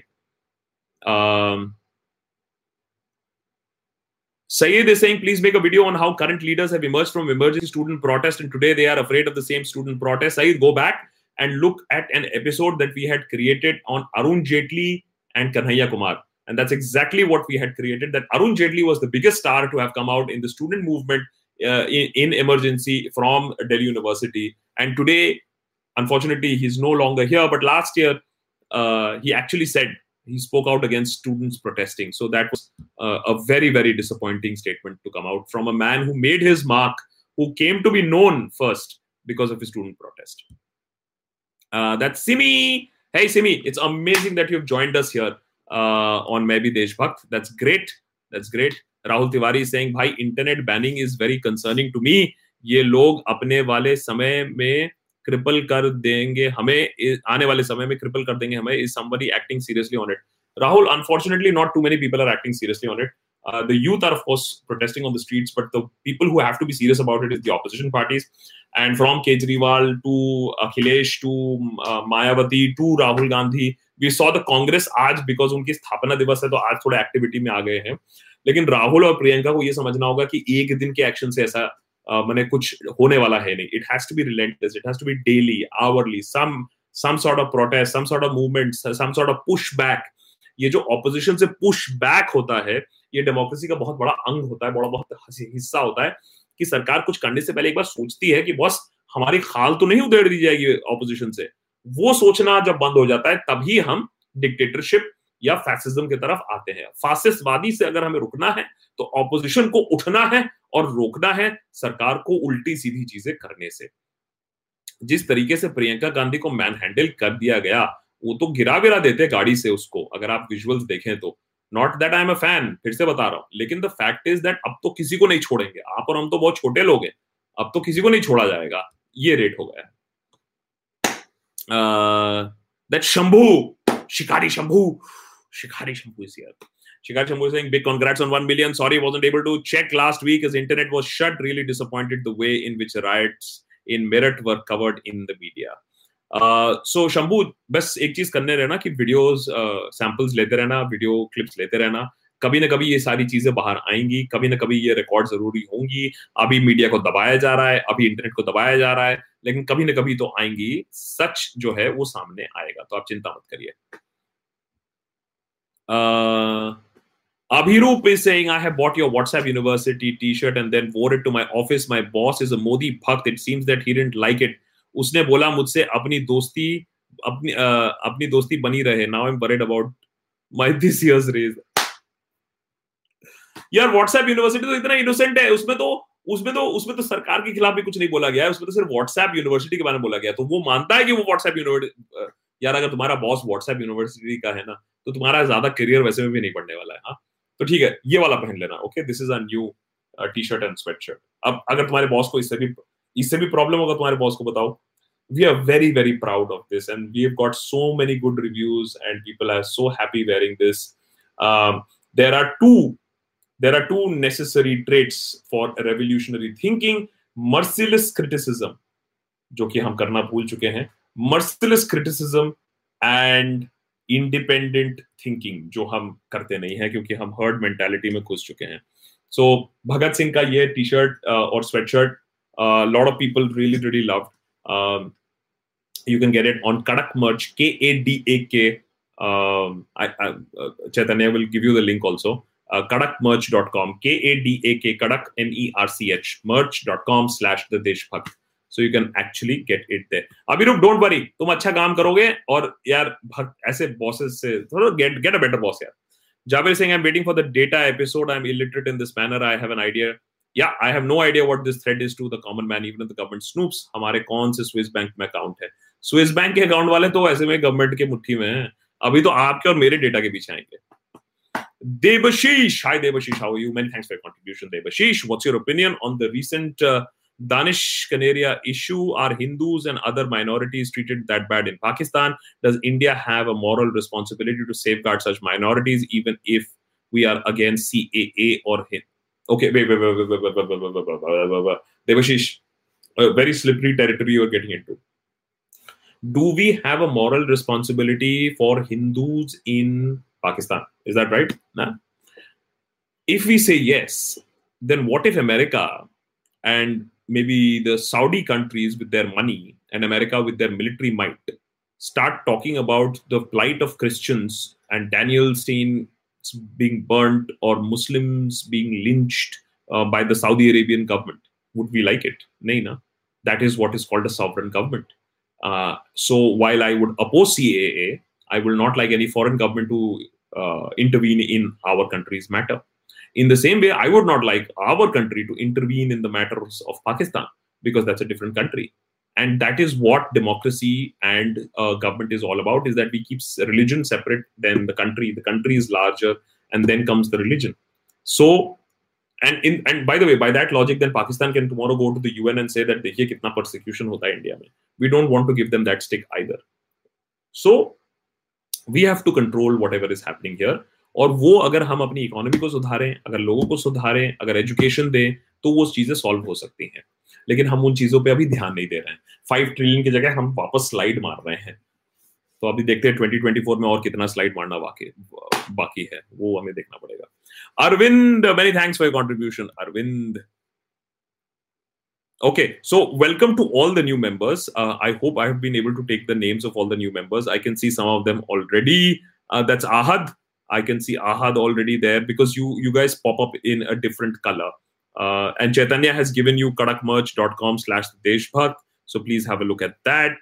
Sayed is saying, please make a video on how current leaders have emerged from emerging student protest and today they are afraid of the same student protest. Sayed, go back and look at an episode that we had created on Arun Jaitley and Kanhaiya Kumar. And that's exactly what we had created. That Arun Jaitley was the biggest star to have come out in the student movement uh, in, in emergency from Delhi University. And today, unfortunately, he's no longer here. But last year, uh, he actually said he spoke out against students protesting. So that was uh, a very, very disappointing statement to come out from a man who made his mark, who came to be known first because of his student protest. Uh, that's Simi. Hey, Simi, it's amazing that you've joined us here uh, on Maybe Deshbhakt. That's great. That's great. Rahul Tiwari is saying, "Bhai, internet banning is very concerning to me. ये लोग अपने वाले समय में क्रिपल कर देंगे, हमें आने वाले समय में क्रिपल कर देंगे हमें is somebody acting seriously on it Rahul unfortunately not too many people are acting seriously on it the youth are of course protesting on the streets but the people to be serious about it is the parties and from Kejriwal to Akhilesh to Mayawati to Rahul Gandhi we saw the Congress आज बिकॉज़ उनकी स्थापना दिवस है तो आज थोड़ा एक्टिविटी में आ गए हैं। लेकिन राहुल और प्रियंका को यह समझना होगा कि एक दिन के एक्शन से ऐसा मैंने कुछ होने वाला है नहीं। It has to be relentless it has to be daily hourly some some sort of protest some sort of movement some sort of push back ये जो ऑपोजिशन से पुश बैक होता है, ये डेमोक्रेसी का बहुत बड़ा अंग होता है, बड़ा बहुत हिस्सा होता है कि सरकार कुछ करने से पहले एक बार सोचती है कि बस हमारी खाल तो नहीं उधेड़ दी जाएगी ऑपोजिशन से। वो सोचना जब बंद हो जाता है, तभी हम डिक्टेटरशिप या फैसिज्म की तरफ़ आते हैं। फासिस्टवादी से अगर हमें रुकना है तो ऑपोजिशन को उठना है और रोकना है सरकार को उल्टी सीधी चीज़ें करने से। जिस तरीके से प्रियंका गांधी को मैन हैंडल कर दिया गया, वो तो गिरा गिरा देते गाड़ी से उसको, अगर आप विजुअल्स देखें तो। Not that I am a fan फिर से बता रहा हूँ। लेकिन द फैक्ट इज़ दैट अब तो किसी को नहीं छोड़ेंगे। आप और हम तो बहुत छोटे लोग हैं। अब तो किसी को नहीं छोड़ा जाएगा। ये रेट हो गया that Shambhu Shikari Shambhu Shikari Shambhu is here Shikar Shamu saying, big congrats on 1 million. Sorry, wasn't able to check last week as internet was shut. Really disappointed the way in which riots in Meerut were covered in the media. So uh, Shambhu बस एक चीज़ करने रहना कि वीडियोस सैंपल्स uh, लेते रहना वीडियो क्लिप्स लेते रहना कभी ना कभी ये सारी चीज़ें बाहर आएँगी कभी ना कभी ये रिकॉर्ड ज़रूरी होंगी अभी मीडिया को दबाया जा रहा है अभी इंटरनेट को दबाया जा रहा है लेकिन कभी ना कभी तो आएँगी सच जो है वो सामने आएगा तो आप चिंता मत करिए uh, Abhirup is saying, I have bought your WhatsApp University t-shirt and then wore it to my office. My boss is a Modi bhakt. It seems that he didn't like it. उसने बोला मुझसे अपनी दोस्ती अपनी uh, अपनी दोस्ती बनी रहे now I am worried about my this years rage यार व्हाट्सएप यूनिवर्सिटी तो इतना इनोसेंट है उसमें तो उसमें तो उसमें तो सरकार के खिलाफ भी कुछ नहीं बोला गया है उसमें तो सिर्फ़ व्हाट्सएप यूनिवर्सिटी के बारे में बोला गया तो वो मानता है कि वो व्हाट्सएप यूनिवर्सिटी यार अगर तुम्हारा बॉस व्हाट्सएप यूनिवर्सिटी का है ना तो तुम्हारा ज़्यादा करियर वैसे में भी नहीं बढ़ने वाला है हाँ तो ठीक है, ये वाला पहन लेना okay this is a T shirt and sweatshirt अब अगर तुम्हारे बॉस को इससे भी इससे भी प्रॉब्लम होगा, तुम्हारे बॉस को बताओ। We are very very proud of this and we have got so many good reviews and people are so happy wearing this there are two there are two necessary traits for revolutionary thinking merciless criticism जो कि हम करना भूल चुके हैं। Merciless criticism and independent thinking जो हम करते नहीं है क्योंकि हम हर्ड मेंटेलिटी में घुस चुके हैं। सो so, भगत सिंह का ये टी शर्ट और sweatshirt lot of people really really love you can get it on Kadak merch K A D A K Chaitanya will give you the link also Kadak merch dot com के ए D A K Kadak N E R C H merch dot com slash the Deshbhakt so you can actually get it there अभी रुक डोंट वरी तुम अच्छा काम करोगे और यार ऐसे बॉसेस से थोड़ा get get a better boss यार. Javer Singh I am waiting for the data episode I am illiterate in this manner I have an idea या I have no idea what this threat is to the common man even the government snoops हमारे कौन से स्विस बैंक में अकाउंट है? स्विस बैंक के अकाउंट वाले तो ऐसे में गवर्नमेंट के मुट्ठी में है। अभी तो आपके और मेरे डेटा के पीछे आएँगे। Debashish, hi Debashish, how are you? Many thanks for your contribution, Debashish. What's your opinion on the recent uh, Danish Kanaria issue? Are Hindus and other minorities treated that bad in Pakistan? Does India have a moral responsibility to safeguard such minorities, even if we are against CAA or HIN? Okay, wait, wait, wait, wait, wait, wait, wait, wait, wait, wait, wait, wait. Devashish, a very slippery territory you're getting into. Do we have a moral responsibility for Hindus in Pakistan? Is that right? Nah. If we say yes, then what if America and maybe the Saudi countries with their money and America with their military might start talking about the plight of Christians and Daniel Stein being burnt or Muslims being lynched uh, by the Saudi Arabian government. Would we like it? No, no. That is what is called a sovereign government. Uh, so while I would oppose CAA, I will not like any foreign government to uh, intervene in our country's matter. In the same way, I would not like our country to intervene in the matters of Pakistan because that's a different country. And that is what democracy and uh, government is all about: is that we keep religion separate than the country. The country is larger, and then comes the religion. So and in and by the way by that logic then pakistan can tomorrow go to the un and say that dekhiye kitna persecution hota india mein we don't want to give them that stick either so we have to control whatever is happening here और वो अगर हम अपनी इकोनॉमी को सुधारें, अगर लोगों को सुधारें, अगर एजुकेशन दें तो वो चीज़ें सॉल्व हो सकती हैं। लेकिन हम उन चीज़ों पे अभी ध्यान नहीं दे रहे हैं। फाइव ट्रिलियन की जगह हम वापस स्लाइड मार रहे हैं। तो अभी देखते हैं 2024 में और कितना स्लाइड मारना बाकी बाकी है। वो हमें देखना पड़ेगा। Arvind many thanks for contribution Arvind. Okay so welcome to all the new members I hope I have been able to take the names of all the new members I can see some of them already that's Ahad I can see Ahad already there because you you guys pop up in a different color. Uh, and Chaitanya has given you kadakmerch.com slash deshbhakt. So please have a look at that.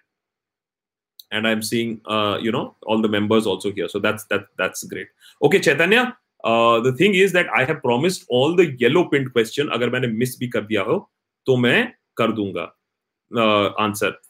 And I'm seeing, uh, you know, all the members also here. So that's that that's great. Okay, Chaitanya, the thing is that I have promised all the yellow pint question अगर मैंने मिस भी कर दिया हो तो मैं कर दूंगा answer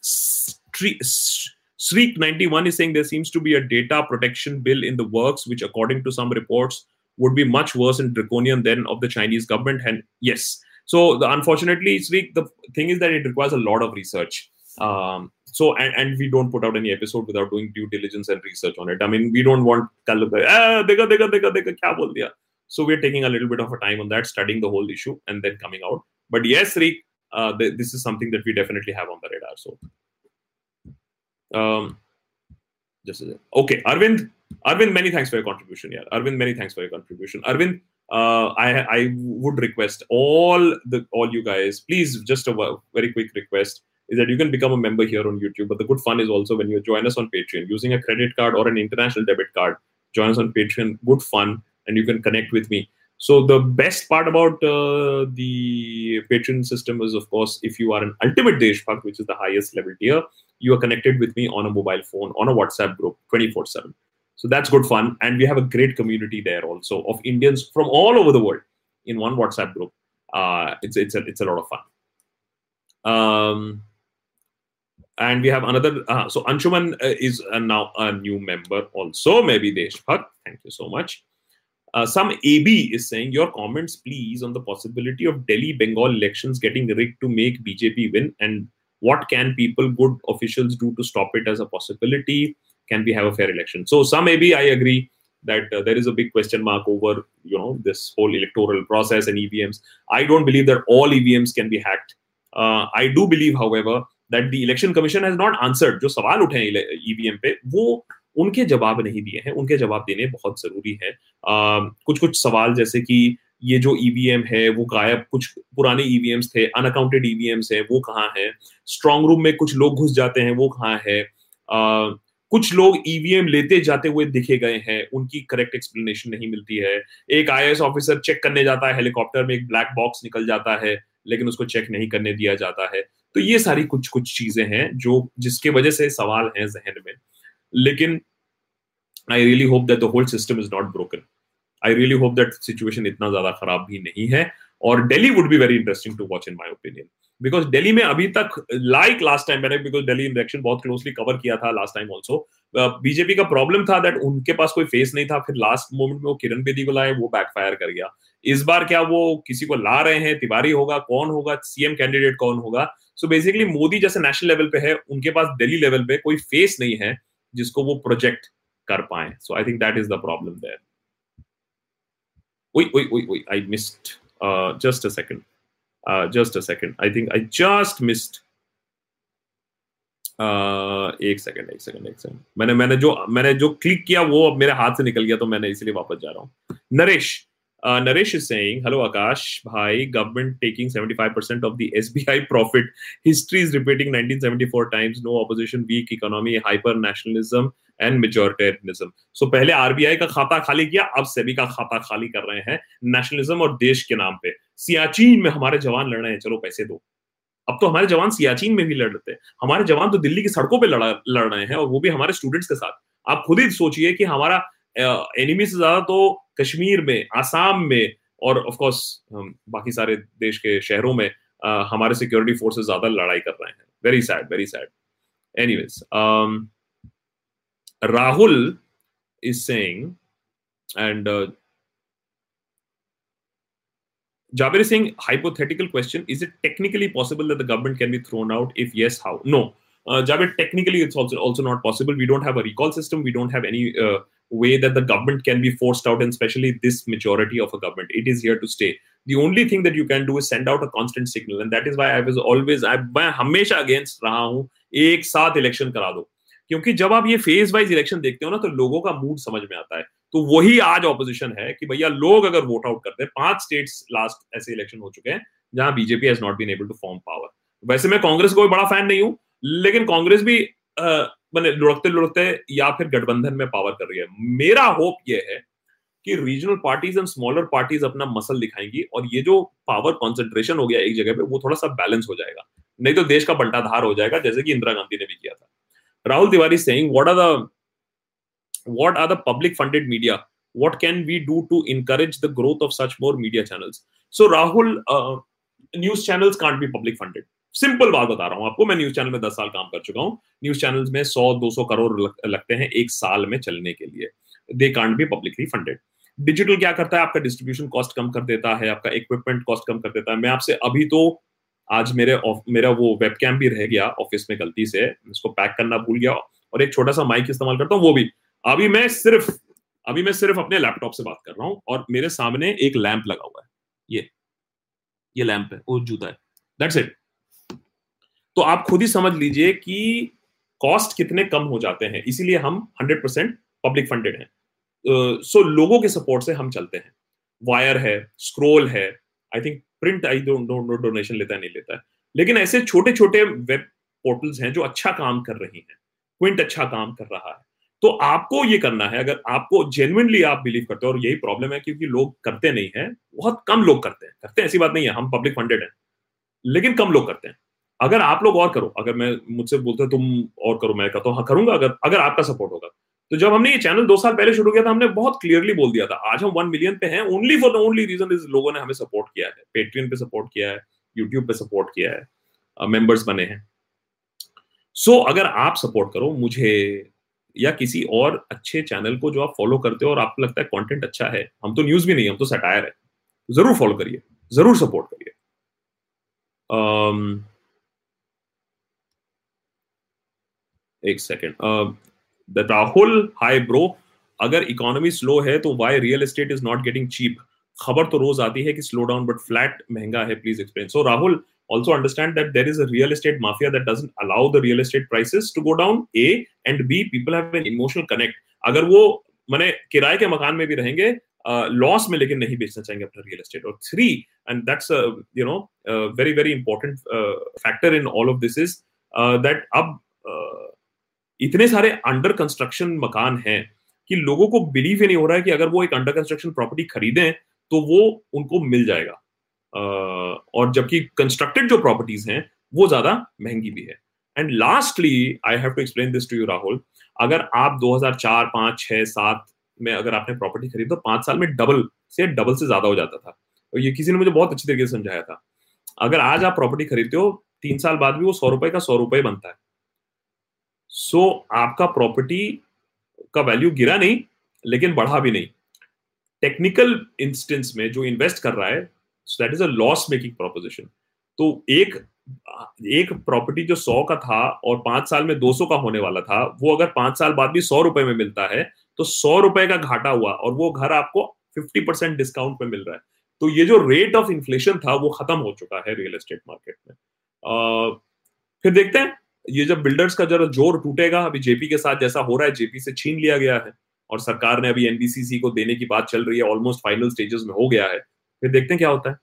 Sreek 91 is saying there seems to be a data protection bill in the works, which, according to some reports, would be much worse and draconian than of the Chinese government. And yes, so the, unfortunately, Sreek, the thing is that it requires a lot of research. Um, so and, and we don't put out any episode without doing due diligence and research on it i mean we don't want ah, kya bol so we're taking a little bit of a time on that studying the whole issue and then coming out but yes Sreek, uh, th- this is something that we definitely have on the radar so um just okay arvind arvind many thanks for your contribution yeah arvind many thanks for your contribution arvind uh, I, I would request all the all you guys please just a very quick request is that you can become a member here on YouTube. But the good fun is also when you join us on Patreon using a credit card or an international debit card. Join us on Patreon. Good fun, and you can connect with me. So the best part about uh, the Patreon system is, of course, if you are an ultimate Deshbhakt, which is the highest level tier, you are connected with me on a mobile phone, on a WhatsApp group, 24/7. So that's good fun, and we have a great community there also of Indians from all over the world in one WhatsApp group. Uh, it's it's a, it's a lot of fun. Um, and we have another uh, so anshuman uh, is uh, now a new member also maybe deshbhakt thank you so much uh, some ab is saying your comments please on the possibility of delhi bengal elections getting rigged to make bjp win and what can people good officials do to stop it as a possibility can we have a fair election so some ab i agree that uh, there is a big question mark over you know this whole electoral process and evms i don't believe that all evms can be hacked uh, i do believe however that the election commission has not answered जो सवाल उठे हैं ईवीएम e पे वो उनके जवाब नहीं दिए हैं उनके जवाब देने बहुत जरूरी है uh, कुछ कुछ सवाल जैसे कि ये जो ईवीएम e है वो गायब कुछ पुराने ईवीएम्स थे अनअकाउंटेड ईवीएम्स है वो कहाँ है? स्ट्रॉन्ग रूम में कुछ लोग घुस जाते हैं वो कहाँ है? uh, कुछ लोग ईवीएम लेते जाते हुए दिखे गए हैं उनकी करेक्ट एक्सप्लेनेशन नहीं मिलती है। एक आई ऑफिसर चेक करने जाता है हेलीकॉप्टर में एक ब्लैक बॉक्स निकल जाता है लेकिन उसको चेक नहीं करने दिया जाता है। तो ये सारी कुछ कुछ चीज़ें हैं जो जिसके वजह से सवाल हैं जहन में। लेकिन I really hope that the whole system is not broken I really hope that situation इतना ज़्यादा खराब भी नहीं है। और Delhi would be very interesting to watch in my opinion because Delhi में अभी तक लाइक लास्ट टाइम मैंने बिकॉज़ दिल्ली इलेक्शन बहुत क्लोजली कवर किया था लास्ट टाइम ऑल्सो बीजेपी का प्रॉब्लम था दैट उनके पास कोई फेस नहीं था। फिर लास्ट मोमेंट में वो किरण बेदी को लाए, वो बैकफायर कर गया। इस बार क्या वो किसी को ला रहे हैं? तिवारी होगा, कौन होगा? सीएम कैंडिडेट कौन होगा? सो बेसिकली मोदी जैसे नेशनल लेवल पे है, उनके पास दिल्ली लेवल पे कोई फेस नहीं है जिसको वो प्रोजेक्ट कर पाए। So I think that is the problem there wait wait wait wait i missed uh just a second uh just a second i think i just missed uh एक सेकंड एक सेकंड एक सेकंड मैंने मैंने जो मैंने जो क्लिक किया वो अब मेरे हाथ से निकल गया तो मैंने इसलिए वापस जा रहा हूँ Naresh Uh, Naresh is saying, Hello Akash, Bhai, government taking 75% of the SBI profit. History is repeating 1974 times. No opposition, weak economy, hyper nationalism and majoritarianism so पहले आरबीआई का खाता खाली किया अब सेबी का खाता खाली कर रहे हैं नेशनलिज्म और देश के नाम पे। सियाचिन में हमारे जवान लड़ रहे हैं। चलो पैसे दो। अब तो हमारे जवान सियाचिन में भी लड़ रहे हैं। हमारे जवान तो दिल्ली की सड़कों पे लड़ा लड़ रहे हैं और वो भी हमारे स्टूडेंट्स के साथ। आप खुद ही सोचिए कि हमारा एनिमी से ज़्यादा तो कश्मीर में आसाम में और ऑफ़ कोर्स बाकी सारे देश के शहरों में आ, हमारे सिक्योरिटी फोर्सेस ज़्यादा लड़ाई कर रहे हैं। Very sad very sad any Rahul is saying and Singh hypothetical question is it technically possible that the government can be thrown out if yes how no Jabir technically it's also not possible we don't have a recall system we don't have any way that the government can be forced out, and especially this majority of a government. It is here to stay. The only thing that you can do is send out a constant signal, and that is why I was always I मैं हमेशा against रहा हूँ एक साथ election करा दो क्योंकि जब आप ये फ़ेज़ वाइज इलेक्शन देखते हो ना तो लोगों का मूड समझ में आता है तो वही आज ऑपोजिशन है कि भैया लोग अगर वोट आउट करते हैं पाँच स्टेट्स लास्ट ऐसे इलेक्शन हो चुके हैं जहाँ BJP has not been able to form power वैसे मैं कांग्रेस को बड़ा फ़ैन नहीं हूँ लेकिन कांग्रेस भी मैंने लुढ़कते लुढ़कते या फिर गठबंधन में पावर कर रही है। मेरा होप यह है कि regional parties and smaller parties अपना मसल दिखाएँगी और ये जो पावर कॉन्सेंट्रेशन हो गया एक जगह पे, वो थोड़ा सा बैलेंस हो जाएगा। नहीं तो देश का बंटाधार हो जाएगा, जैसे कि इंदिरा गांधी ने भी किया था। Rahul Tiwari Singh what are the what are the public funded media what can we do to encourage the growth of such more media channels so Rahul news channels can't be public funded simple बात बता रहा हूँ आपको मैं न्यूज़ चैनल में दस साल काम कर चुका हूँ। न्यूज़ चैनल्स में सौ दो सौ करोड़ लग, लगते हैं एक साल में चलने के लिए। They can't be publicly funded digital क्या करता है? आपका डिस्ट्रीब्यूशन कॉस्ट कम कर देता है आपका इक्विपमेंट कॉस्ट कम कर देता है। मैं आपसे अभी तो आज मेरे मेरा वो वेब भी रह गया ऑफ़िस में गलती से इसको पैक करना भूल गया और एक छोटा सा माइक इस्तेमाल करता हूँ वो भी। अभी मैं सिर्फ़ अभी मैं सिर्फ़ अपने लैपटॉप से बात कर रहा हूँ और मेरे सामने एक लैंप लगा हुआ है। ये ये लैंप है वो जूता है। दैट्स इट तो आप खुद ही समझ लीजिए कि कॉस्ट कितने कम हो जाते हैं। इसीलिए हम हंड्रेड परसेंट पब्लिक फंडेड हैं। सो uh, so, लोगों के सपोर्ट से हम चलते हैं। वायर है स्क्रोल है I think print I don't donation लेता है नहीं लेता है। लेकिन ऐसे छोटे छोटे वेब पोर्टल्स हैं जो अच्छा काम कर रही हैं। क्विंट अच्छा काम कर रहा है। तो आपको ये करना है अगर आपको जेनुअनली आप बिलीव करते हो और यही प्रॉब्लम है क्योंकि लोग करते नहीं है बहुत कम लोग करते हैं। करते हैं ऐसी बात नहीं है हम पब्लिक फंडेड हैं। लेकिन कम लोग करते हैं। अगर आप लोग और करो अगर मैं मुझसे बोलते तुम और करो मैं कहता हूँ हाँ करूँगा अगर अगर आपका सपोर्ट होगा। तो जब हमने ये चैनल दो साल पहले शुरू किया था हमने बहुत क्लियरली बोल दिया था आज हम वन मिलियन पे हैं only for the only reason is लोगों ने हमें सपोर्ट किया है पेट्रियन पे सपोर्ट किया है यूट्यूब पे सपोर्ट किया है मेंबर्स बने हैं। सो so, अगर आप सपोर्ट करो मुझे या किसी और अच्छे चैनल को जो आप फॉलो करते हो और आपको लगता है कंटेंट अच्छा है हम तो न्यूज़ भी नहीं हम तो सटायर है ज़रूर फॉलो करिए ज़रूर सपोर्ट करिए। um, एक सेकेंड राहुल हाय ब्रो अगर इकोनॉमी स्लो है तो why real estate is not getting cheap खबर तो रोज आती है कि स्लो डाउन बट फ्लैट महँगा है please explain so Rahul also understand that there is a real estate mafia that doesn't allow the real estate prices to go down a and b people have an emotional connect. अगर वो मैंने किराए के मकान में भी रहेंगे लॉस uh, में लेकिन नहीं बेचना चाहेंगे अपना रियल एस्टेट और three and that's you know very very important factor in all of this is that अब uh, इतने सारे अंडर कंस्ट्रक्शन मकान हैं कि लोगों को बिलीव ही नहीं हो रहा है कि अगर वो एक अंडर कंस्ट्रक्शन प्रॉपर्टी खरीदें तो वो उनको मिल जाएगा। और जबकि कंस्ट्रक्टेड जो प्रॉपर्टीज़ हैं, वो ज़्यादा महँगी भी है। And lastly I have to explain this to you Rahul अगर आप 2004 5 6 7 में अगर आपने प्रॉपर्टी खरीदी तो पाँच साल में डबल से डबल से ज़्यादा हो जाता था। और ये किसी ने मुझे बहुत अच्छी तरीके से समझाया था। अगर आज आप प्रॉपर्टी खरीदते हो, तीन साल बाद भी वो सौ रुपए का सौ रुपए बनता है। सो so, आपका प्रॉपर्टी का वैल्यू गिरा नहीं लेकिन बढ़ा भी नहीं। टेक्निकल इंस्टेंस में जो इन्वेस्ट कर रहा है that is a loss making proposition तो एक एक प्रॉपर्टी जो सौ का था और पाँच साल में दो सौ का होने वाला था वो अगर पाँच साल बाद भी सौ रुपए में मिलता है तो सौ रुपए का घाटा हुआ और वो घर आपको फिफ्टी परसेंट डिस्काउंट पे मिल रहा है। तो ये जो रेट ऑफ़ इन्फ्लेशन था वो खत्म हो चुका है रियल एस्टेट मार्केट में। आ, फिर देखते हैं। ये जब बिल्डर्स का जरा ज़ोर टूटेगा, अभी जेपी के साथ जैसा हो रहा है जेपी से छीन लिया गया है और सरकार ने अभी एनबीसीसी को देने की बात चल रही है ऑलमोस्ट फाइनल स्टेजेस में हो गया है। फिर देखते हैं क्या होता है।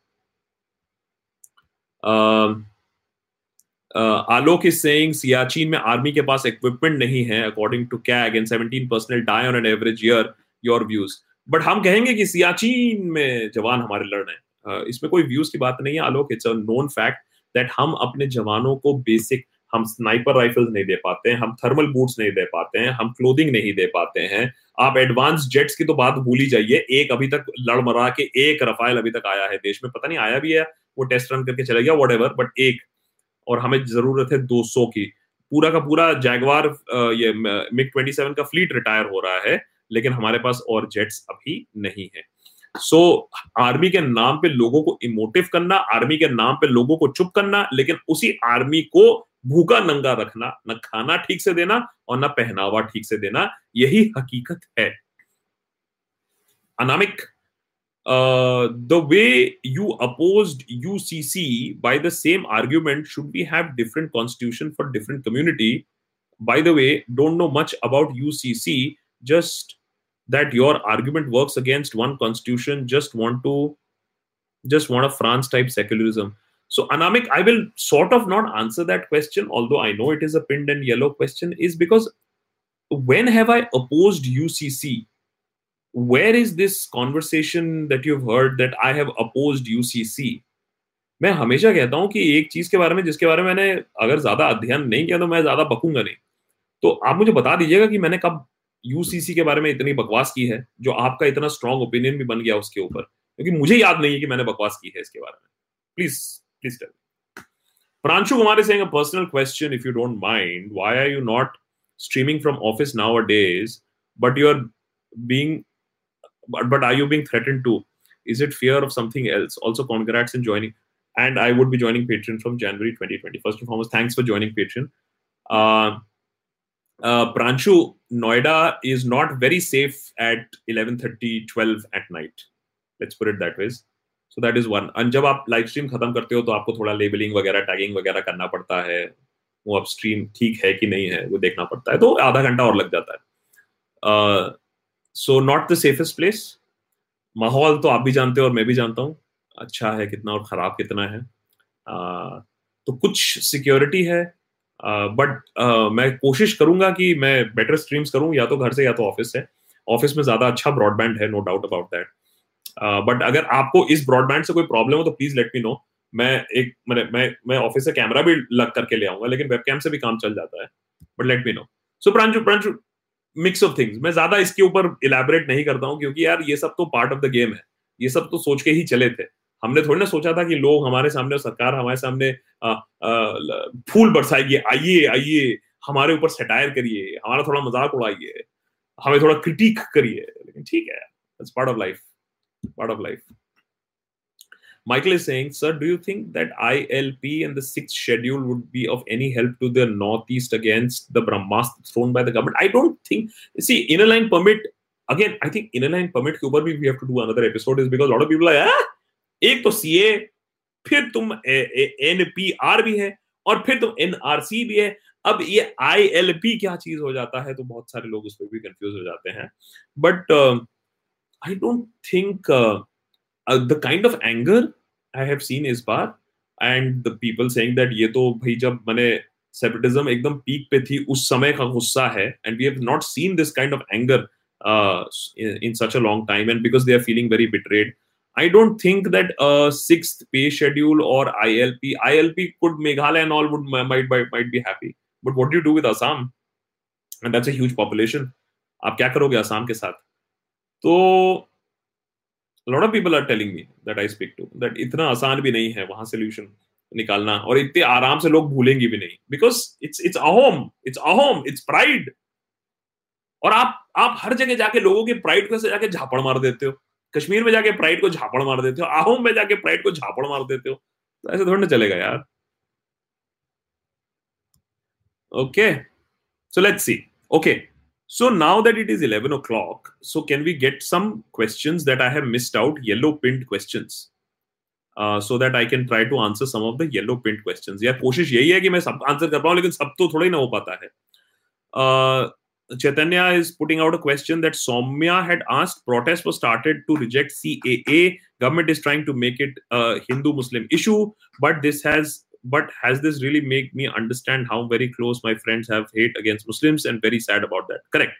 आलोक इज़ सेइंग सियाचिन में आर्मी के पास इक्विपमेंट नहीं है according to CAG and 17 personnel die on an average year your views but हम कहेंगे कि सियाचिन में जवान हमारे लड़ रहे हैं। इसमें कोई व्यूज़ की बात नहीं है, Alok it's a known fact that हम अपने जवानों को बेसिक हम स्नाइपर राइफल्स नहीं दे पाते हैं हम थर्मल बूट्स नहीं दे पाते हैं हम क्लोथिंग नहीं दे पाते हैं। आप एडवांस जेट्स की तो बात भूल ही जाइए एक अभी तक लड़ मरा के एक रफाइल अभी तक आया है देश में पता नहीं आया भी है वो टेस्ट रन करके चला गया वट बट एक। और हमें ज़रूरत है 200 की। पूरा का पूरा जैगवार ये मिग 27 का फ्लीट रिटायर हो रहा है लेकिन हमारे पास और जेट्स अभी नहीं है। सो so, आर्मी के नाम पे लोगों को इमोटिव करना आर्मी के नाम पे लोगों को चुप करना लेकिन उसी आर्मी को भूखा नंगा रखना, न खाना ठीक से देना और न पहनावा ठीक से देना, यही हकीकत है। Anamik the way you oppose U C C by the same argument should be have different constitution for different community by the way don't know much about U C C just that your argument work against one constitution just want to just want a France type secularism So Anamik, I will sort of not answer that question, although I know it is a pinned and yellow question, is because when have I opposed UCC? where is this conversation that you've heard that I have opposed UCC? मैं हमेशा कहता हूँ कि एक चीज़ के बारे में जिसके बारे में मैंने अगर ज़्यादा अध्ययन नहीं किया तो मैं ज़्यादा बकूँगा नहीं तो आप मुझे बता दीजिएगा कि मैंने कब यूसीसी के बारे में इतनी बकवास की है जो आपका इतना स्ट्रॉन्ग ओपिनियन भी बन गया उसके ऊपर क्योंकि मुझे याद नहीं है कि मैंने बकवास की है इसके बारे में please Please tell me. Pranshu Kumar is saying a personal question, if you don't mind. Why are you not streaming from office nowadays, but you're being, but, but are you being threatened to? Is it fear of something else? Also, congrats in joining. And I would be joining Patreon from January 2020. First and foremost, thanks for joining Patreon. Uh, uh, Pranchu, Noida is not very safe at 11:30, 12 at night. Let's put it that way. So that is one and जब आप लाइव स्ट्रीम खत्म करते हो तो आपको थोड़ा लेबलिंग वगैरह टैगिंग वगैरह करना पड़ता है। वो अब स्ट्रीम ठीक है कि नहीं है वो देखना पड़ता है। तो आधा घंटा और लग जाता है। So not the safest place माहौल तो आप भी जानते हो और मैं भी जानता हूँ। अच्छा है कितना और ख़राब कितना है। Uh, तो कुछ सिक्योरिटी है। बट uh, uh, मैं कोशिश करूँगा कि मैं बेटर स्ट्रीम्स करूँ। या तो घर से या तो ऑफ़िस से। ऑफ़िस में ज़्यादा अच्छा ब्रॉडबैंड है no doubt about that but अगर आपको इस ब्रॉडबैंड से कोई प्रॉब्लम हो तो प्लीज़ लेट मी नो मैं एक मैं मैं मैं ऑफ़िस से कैमरा भी लग करके ले आऊँगा, लेकिन वेबकैम से भी काम चल जाता है. But let me know so Pranshu Pranshu mix of things मैं ज़्यादा इसके ऊपर इलेबोरेट नहीं करता हूँ, क्योंकि यार ये सब तो पार्ट ऑफ़ द गेम है. ये सब तो सोच के ही चले थे. हमने थोड़ी ना सोचा था कि लोग हमारे सामने सरकार हमारे सामने फूल बरसाएगी. आइए आइए, हमारे ऊपर सटायर करिए, हमारा थोड़ा मज़ाक उड़ाइए, हमें थोड़ा क्रिटिक करिए. लेकिन ठीक है part of life part of life Michael is saying, Sir, do you think that ILP and the sixth schedule would be of any help to the Northeast against the Brahmastra thrown by the government? I don't think. See, inner line permit, again, I think inner line permit के ऊपर भी we have to do another episode is because a lot of people are ah, एक तो CA, फिर तुम NPR भी है और फिर तुम NRC भी है अब ये ILP क्या चीज़ हो जाता है तो बहुत सारे लोग उस पर भी कंफ्यूज हो जाते हैं but I don't think uh, the kind of anger I have seen is bar and the people saying that ये तो भाई जब मैंने सेपरेटिज्म एकदम पीक पे थी उस समय का गुस्सा है and we have not seen this kind of anger in such a long time and because they are feeling very betrayed i don't think that a sixth pay schedule or ilp ilp could meghalaya and all would might, might might be happy but what do you do with assam and that's a huge population आप क्या करोगे असम के साथ तो lot of people are telling me that I speak to that इतना आसान भी नहीं है वहाँ सोल्यूशन निकालना और इतने आराम से लोग भूलेंगे भी नहीं। Because it's it's Ahom it's Ahom it's pride और आप आप हर जगह जाके लोगों के प्राइड को जाके झापड़ मार देते हो। कश्मीर में जाके प्राइड को झापड़ मार देते हो आहोम में जाके प्राइड को झापड़ मार देते हो। तो ऐसे थोड़ा ना चलेगा यार। Okay so let's see okay So now that it is 11 o'clock, so can we get some questions that I have missed out, yellow pinned questions, uh, so that I can try to answer some of the yellow pinned questions. Yeah, कोशिश यही है कि मैं सब आंसर कर पाऊँ लेकिन सब तो थोड़ा ही ना हो पाता है. Uh, Chaitanya is putting out a question that Soumya had asked. Protests were started to reject CAA. Government is trying to make it a Hindu-Muslim issue, but this has but has this really made me understand how very close my friends have hate against Muslims and very sad about that? Correct.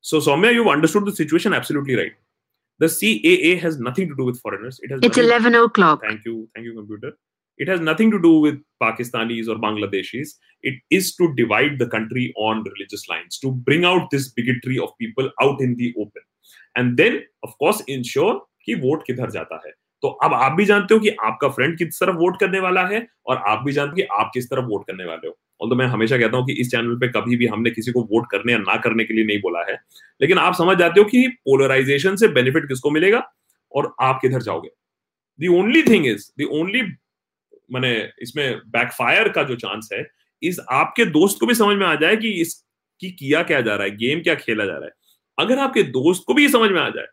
So, Soumya, you've understood the situation absolutely right. The CAA has nothing to do with foreigners. It has. It's eleven o'clock. Thank you, thank you, computer. It has nothing to do with Pakistanis or Bangladeshis. It is to divide the country on religious lines, to bring out this bigotry of people out in the open. And then, of course, ensure कि वोट किधर जाता है तो अब आप भी जानते हो कि आपका फ्रेंड किस तरफ़ वोट करने वाला है और आप भी जानते हो कि आप किस तरफ़ वोट करने वाले हो। और तो मैं हमेशा कहता हूँ कि इस चैनल पे कभी भी हमने किसी को वोट करने या ना करने के लिए नहीं बोला है, लेकिन आप समझ जाते हो कि पोलराइजेशन से बेनिफिट किसको मिलेगा और आप किधर जाओगे। The only thing is the only मैंने इसमें बैकफायर का जो चांस है इस आपके दोस्त को भी समझ में आ जाए कि इसकी किया क्या जा रहा है गेम क्या खेला जा रहा है। अगर आपके दोस्त को भी समझ में आ जाए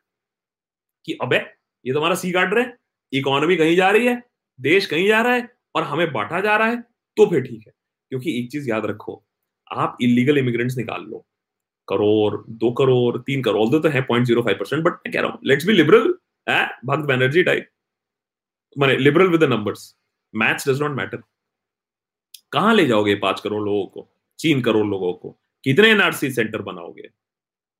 कि अबे ये तो हमारा सी काट रहे हैं। इकोनॉमी कहीं जा रही है, देश कहीं जा रहा है और हमें बांटा जा रहा है तो फिर ठीक है। क्योंकि एक चीज़ याद रखो, आप इलीगल इमिग्रेंट्स निकाल लो। करोड़, दो करोड़, तीन करोड़ तो है point zero five percent but मैं कह रहा हूँ let's be liberal bhakt Banerjee type मैंने liberal with numbers maths does not matter कहाँ ले जाओगे पाँच करोड़ लोगों को, तीन करोड़ लोगों को? कितने एनआरसी सेंटर बनाओगे?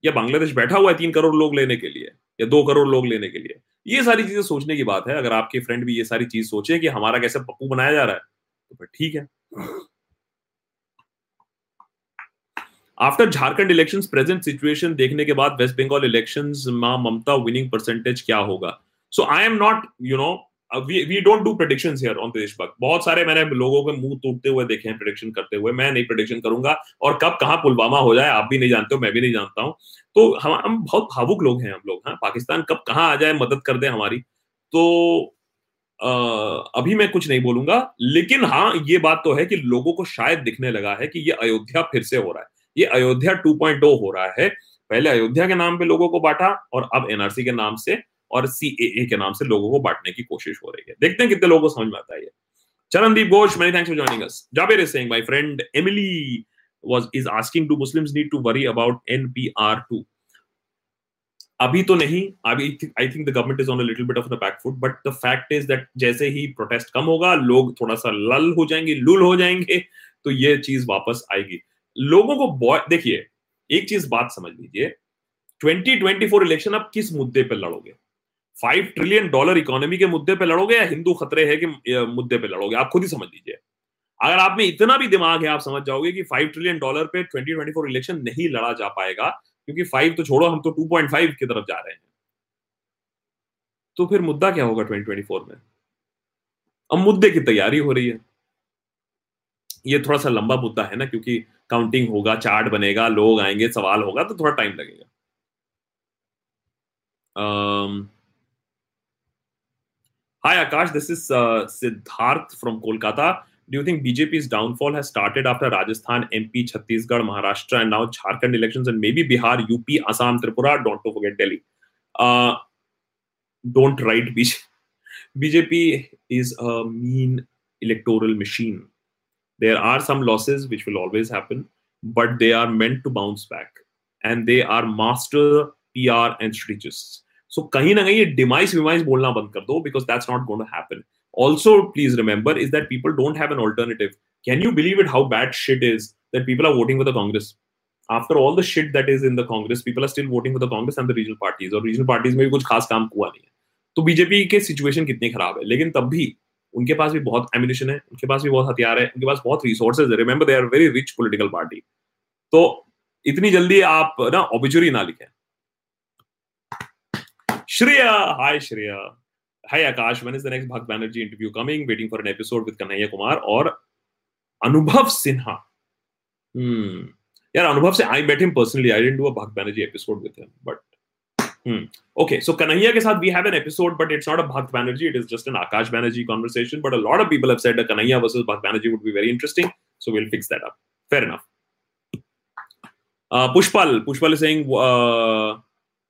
या बांग्लादेश बैठा हुआ है तीन करोड़ लोग लेने के लिए, या दो करोड़ लोग लेने के लिए? ये सारी चीज़ें सोचने की बात है। अगर आपके फ्रेंड भी ये सारी चीज़ सोचे कि हमारा कैसे पप्पू बनाया जा रहा है तो फिर ठीक है। After Jharkhand election present situation देखने के बाद वेस्ट बंगाल इलेक्शन माँ ममता विनिंग परसेंटेज क्या होगा? So I am not you know we don't do predictions here on Deshbhakt बहुत सारे मैंने लोगों के मुँह टूटते हुए देखे हैं प्रोडिक्शन करते हुए। मैं नहीं प्रोडिक्शन करूँगा। और कब कहाँ पुलवामा हो जाए आप भी नहीं जानते हो मैं भी नहीं जानता हूँ। तो हम हम बहुत भावुक लोग हैं हम लोग हाँ? पाकिस्तान कब कहाँ आ जाए मदद कर दे हमारी। तो आ, अभी मैं कुछ नहीं बोलूँगा। लेकिन हाँ ये बात तो है कि लोगों को शायद दिखने लगा है कि ये अयोध्या फिर से हो रहा है। ये अयोध्या 2.0 हो रहा है। पहले अयोध्या के नाम पे लोगों को बांटा और अब एनआरसी के नाम से और सी के नाम से लोगों को बांटने की कोशिश हो रही है। देखते हैं कितने लोगों को समझ में आता है Charandeep Ghosh many thanks for joining us Jabir is saying my friend Emily was, is asking do muslims need to worry about npr2 अभी तो नहीं। अभी I think the government is on a little bit of the back foot but the fact is that जैसे ही प्रोटेस्ट कम होगा, लोग थोड़ा सा लल हो जाएँगे, लुल हो जाएँगे तो ये चीज़ वापस आएगी। लोगों को देखिए, एक चीज़ बात समझ लीजिए 2024 इलेक्शन अब किस मुद्दे पर लड़ोगे? फाइव ट्रिलियन डॉलर इकोनॉमी के मुद्दे पे लड़ोगे या हिंदू खतरे है कि मुद्दे पे लड़ोगे? आप खुद ही समझ लीजिए। अगर आप में इतना भी दिमाग है, आप समझ जाओगे कि फाइव ट्रिलियन डॉलर पे 2024 इलेक्शन नहीं लड़ा जा पाएगा, क्योंकि फाइव तो छोड़ो, हम तो 2.5 की तरफ़ जा रहे हैं। तो फिर मुद्दा क्या होगा 2024 में? अब मुद्दे की तैयारी हो रही है। ये थोड़ा सा लंबा मुद्दा है ना, क्योंकि काउंटिंग होगा, चार्ट बनेगा, लोग आएँगे, सवाल होगा तो थोड़ा टाइम लगेगा। Hi Akash, this is uh, Siddharth from Kolkata. Do you think BJP's downfall has started after Rajasthan, MP, Chhattisgarh, Maharashtra, and now Jharkhand elections, and maybe Bihar, UP, Assam, Tripura? Don't forget Delhi. Uh, don't write BJP. BJP is a mean electoral machine. There are some losses which will always happen, but they are meant to bounce back, and they are master PR and strategists सो कहीं ना कहीं ये डिमाइस विमाइस बोलना बंद कर दो because that's not going to happen also please remember is that people don't have an alternative can you believe it how bad shit is that people are voting for the Congress after all the shit that is in the Congress, people are still voting for the Congress and the regional parties. और रीजनल पार्टीज़ में भी कुछ खास काम हुआ नहीं है। तो बीजेपी के सिचुएशन कितनी खराब है? लेकिन तब भी उनके पास भी बहुत एम्यूनिशन है उनके पास भी बहुत हथियार है उनके पास बहुत रिसोर्सेज है। Remember they are very rich political party तो इतनी जल्दी आप ना ऑबिचुरी ना लिखें। Shreya, hi Shreya. Hi Akash, when is the next Bhakt Banerjee interview coming? Waiting for an episode with Kanhaiya Kumar or Anubhav Sinha. Hmm. Yeah, Anubhav Sinha, I met him personally. I didn't do a Bhakt Banerjee episode with him, but Hmm. Okay, so Kanhaiya ke saath we have an episode, but it's not a Bhakt Banerjee. It is just an Akash Banerjee conversation. But a lot of people have said that Kanhaiya versus Bhakt Banerjee would be very interesting. So we'll fix that up. Fair enough. Uh, Pushpal, Pushpal is saying, uh,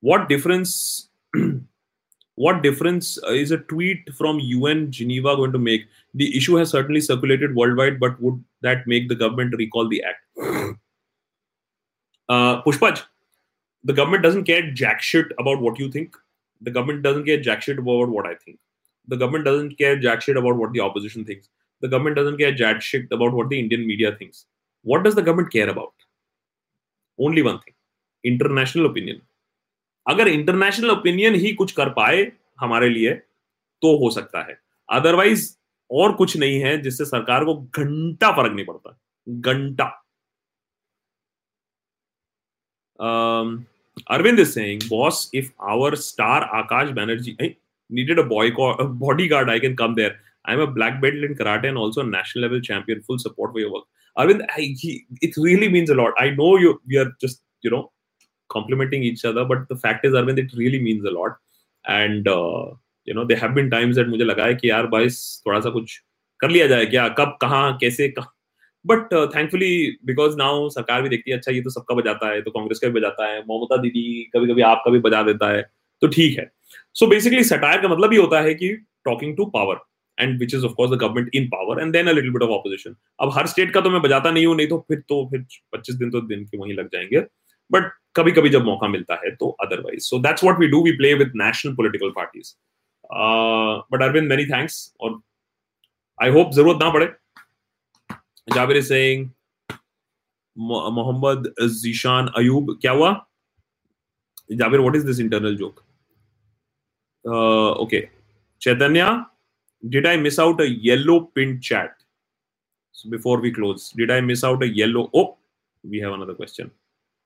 what difference what difference is a tweet from UN Geneva going to make? The issue has certainly circulated worldwide, but would that make the government recall the act? Uh, Pushpaj, the government doesn't care jack shit about what you think. The government doesn't care jack shit about what I think. The government doesn't care jack shit about what the opposition thinks. The government doesn't care jack shit about what the Indian media thinks. What does the government care about? Only one thing international opinion. अगर इंटरनेशनल ओपिनियन ही कुछ कर पाए हमारे लिए तो हो सकता है। अदरवाइज़ और कुछ नहीं है जिससे सरकार को घंटा फ़र्क नहीं पड़ता। घंटा। um, Arvind Singh boss if our star Akash Banerjee needed a boy body guard I can come there I am a black belt in karate and also national level champion full support for your work Arvind it really mean a lot I know you we are just you know complimenting each other but the fact is arvind it really means a lot. And uh, you know they have been times that मुझे लगा है कि यार बाइस थोड़ा सा कुछ कर लिया जाए क्या? कब कहाँ कैसे कहाँ? बट थैंकफुली बिकॉज़ नाउ सरकार भी देखती है अच्छा ये तो सबका बजाता है तो कांग्रेस का भी बजाता है ममता दीदी कभी कभी आपका भी बजा देता है तो ठीक है। सो बेसिकली सटायर का मतलब ये होता है कि talking to power and which is of course the government in power and then a little bit of opposition अब हर स्टेट का तो मैं बजाता नहीं हूँ नहीं तो फिर तो फिर पच्चीस दिन तो दिन के वहीं लग जाएँगे। बट कभी कभी जब मौका मिलता है तो otherwise so that's what we do we play with national political parties but Arvind many thanks और आई होप ज़रूरत ना पड़े. जाबिर सिंह मोहम्मद जीशान अयूब क्या हुआ? Jabir what is this internal joke okay Chaitanya did I miss out a yellow pinned chat? So before we close, did I miss out a yellow? Oh, we.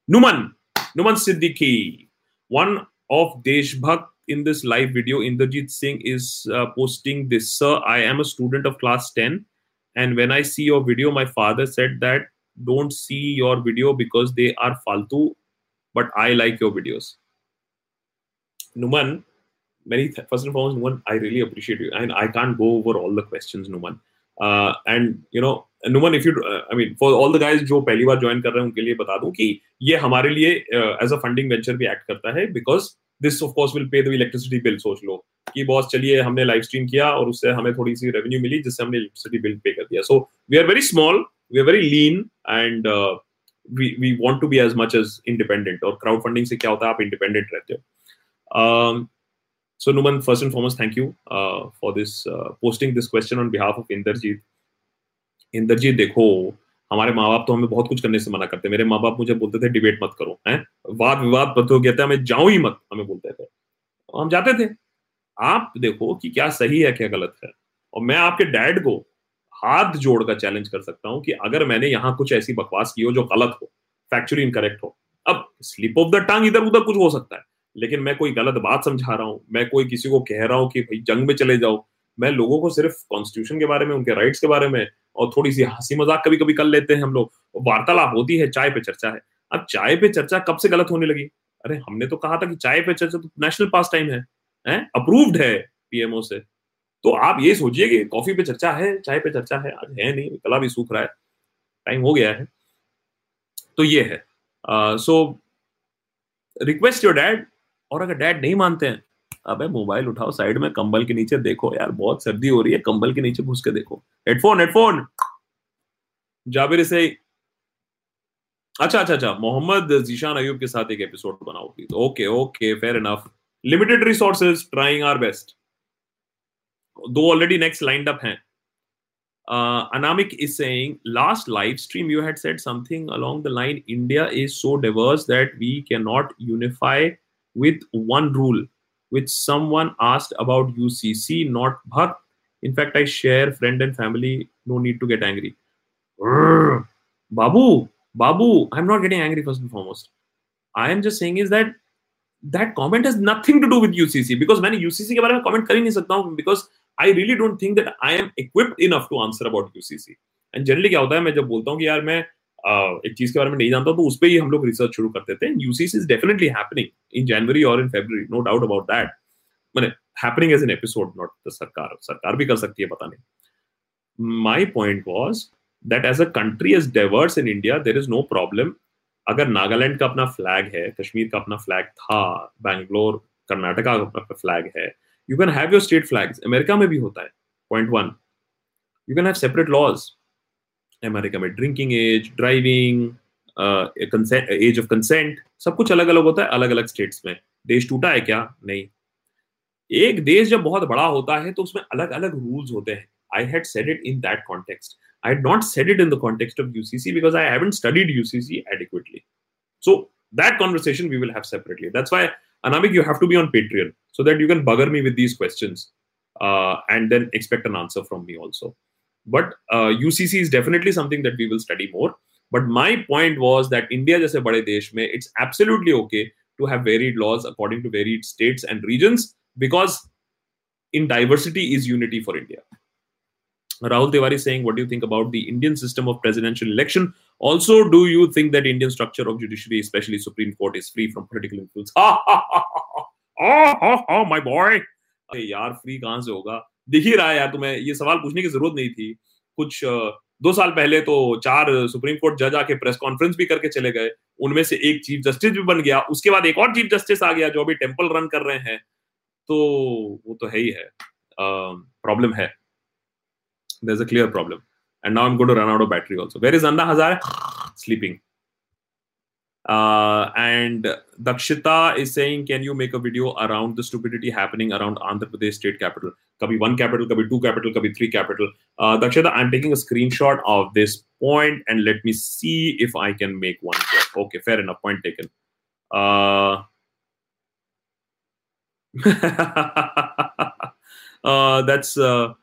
Numan, Numan Siddiqui, one of Deshbhakt in this live video, Inderjit Singh is uh, posting this. Sir, I am a student of class 10. And when I see your video, my father said that don't see your video because they are faltu, but I like your videos. Numan, many th- first and foremost, Numan, I really appreciate you. And I can't go over all the questions, Numan. Uh, and you know, Numan if you I mean for all the guys जो पहली बार ज्वाइन कर रहे हैं, उनके लिए बता दूँ कि ये हमारे लिए एज अ फंडिंग वेंचर भी एक्ट करता है because this of course will pay the electricity bill सोच लो। कि बॉस चलिए, हमने लाइव स्ट्रीम किया और उससे हमें थोड़ी सी रेवेन्यू मिली, जिससे हमने इलेक्ट्रिसिटी बिल पे कर दिया। So we are very small we are very lean and we we want to be as much as independent और क्राउड फंडिंग से क्या होता है, आप इंडिपेंडेंट रहते हो। So Numan first and foremost thank you for this posting this question on behalf of Inderjeet Inderjeet देखो, हमारे माँ बाप तो हमें बहुत कुछ करने से मना करते मेरे माँ बाप मुझे बोलते थे, डिबेट मत करो, हैं? वाद विवाद प्रतियोगिता में जाओ ही मत हमें बोलते थे। हम जाते थे। आप देखो कि क्या सही है, क्या गलत है। और मैं आपके डैड को हाथ जोड़ कर चैलेंज कर सकता हूँ कि अगर मैंने यहाँ कुछ ऐसी बकवास की हो जो गलत हो फैक्चुअली इनकरेक्ट हो, अब स्लिप ऑफ़ द टंग इधर उधर कुछ हो सकता है। लेकिन मैं कोई गलत बात समझा रहा हूँ, मैं कोई किसी को कह रहा हूँ कि भाई जंग में चले जाओ, मैं लोगों को सिर्फ़ कॉन्स्टिट्यूशन के बारे में, उनके राइट्स के बारे में और थोड़ी सी हँसी मज़ाक कभी कभी कर लेते हैं हम लोग। वार्तालाप होती है, चाय पे चर्चा है। अब चाय पे चर्चा कब से गलत होने लगी? अरे, हमने तो कहा था कि चाय पे चर्चा तो नेशनल पास टाइम है? अप्रूव्ड है पीएमओ से। तो आप ये सोचिए कि कॉफ़ी पे चर्चा है, चाय पे चर्चा है, आज है नहीं, कला भी सूख रहा है, टाइम हो गया है। तो ये है। सो रिक्वेस्ट योर डैड और अगर डैड नहीं मानते हैं अबे मोबाइल उठाओ साइड में कंबल के नीचे देखो यार बहुत सर्दी हो रही है कंबल के नीचे घुस के देखो। हेडफोन हेडफोन जाबिर से अच्छा अच्छा अच्छा मोहम्मद जीशान अयूब के साथ एक एपिसोड बनाओ please okay okay fair enough limited resources trying our best दो ऑलरेडी नेक्स्ट लाइंड अप हैं। Uh, Anamik is saying, last live stream you had said something along the line India is so diverse that we cannot unify with one rule which someone asked about UCC, not Bhakt. In fact, I share friend and family. No need to get angry. Babu, Babu, I'm not getting angry first and foremost. I am just saying is that that comment has nothing to do with UCC because मैंने UCC के बारे में comment कर ही नहीं सकता हूँ because I really don't think that I am equipped enough to answer about UCC. And generally क्या होता है मैं जब बोलता हूँ कि यार मैं एक चीज़ के बारे में नहीं जानता तो उस पर ही हम लोग रिसर्च शुरू करते हैं UCC is definitely happening in January और in February no doubt about that मैंने happening as an episode not the सरकार। सरकार भी कर सकती है, पता नहीं। My point was that as a country is diverse in India there is no problem अगर नागालैंड का अपना फ्लैग है, कश्मीर का अपना फ्लैग था, बैंगलोर, कर्नाटका का अपना फ्लैग है you can have your state flags America में भी होता है point one you can have separate laws America में drinking age driving age of consent सब कुछ अलग अलग होता है अलग अलग स्टेट्स में देश टूटा है क्या नहीं एक देश जब बहुत बड़ा होता है तो उसमें अलग अलग रूल्स होते हैं I had said it in that context I had not said it in the context of UCC because I haven't studied UCC adequately. So that conversation we will have separately. That's why, Anamik, you have to be on Patreon so that you can bugger me with these questions. uh, and then expect an answer from me also. but uh, UCC is definitely something that we will study more. But my point was that India, as a big country, it's absolutely okay to have varied laws according to varied states and regions because in diversity is unity for India. Rahul Tiwari is saying, what do you think about the Indian system of presidential election? Also, do you think that Indian structure of judiciary, especially Supreme Court, is free from political influence? Ha ha ha ha! Oh, oh, oh, my boy! Hey, yaar, free kahan se hoga? दिख ही रहा है यार तुम्हें ये सवाल पूछने की ज़रूरत नहीं थी। कुछ दो साल पहले तो चार सुप्रीम कोर्ट जज आके प्रेस कॉन्फ्रेंस भी करके चले गए। उनमें से एक चीफ जस्टिस भी बन गया। उसके बाद एक और चीफ जस्टिस आ गया जो अभी टेंपल रन कर रहे हैं। तो वो तो है ही है। प्रॉब्लम है। There's a clear problem. And now i'm going to run also. Where is anna hazare sleeping. Uh, and Dakshita is saying, can you make a video around the stupidity happening around Andhra Pradesh state capital? Kabhi one capital, kabhi two capital, kabhi three capital. Uh, Dakshita, I'm taking a screenshot of this point and let me see if I can make one here. Okay, fair enough. Point taken. Uh, uh, that's uh,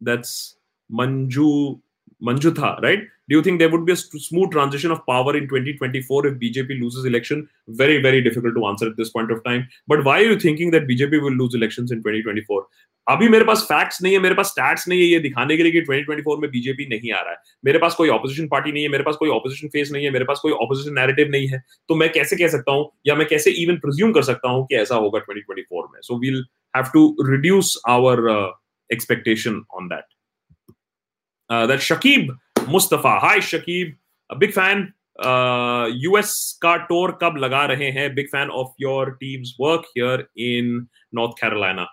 that's Manju Manjutha, right? Do you think there would be a smooth transition of power in 2024 if BJP loses election? Very, very difficult to answer at this point of time. But why are you thinking that BJP will lose elections in 2024? अभी मेरे पास फैक्ट्स नहीं है मेरे पास स्टैट्स नहीं है ये दिखाने के लिए कि 2024 में बीजेपी नहीं आ रहा है मेरे पास कोई ऑपोजिशन पार्टी नहीं है मेरे पास कोई ऑपोजिशन फेस नहीं है मेरे पास कोई ऑपोजिशन नैरेटिव नहीं है तो मैं कैसे कह सकता हूँ या मैं कैसे इवन प्रिज्यूम कर सकता हूँ कि ऐसा होगा 2024 में so we'll have to reduce our expectation on that Uh, that Shakib Mustafa. Hi, Shakib. A big fan. Uh, US का टूर कब लगा रहे हैं big fan of your team's work here in North Carolina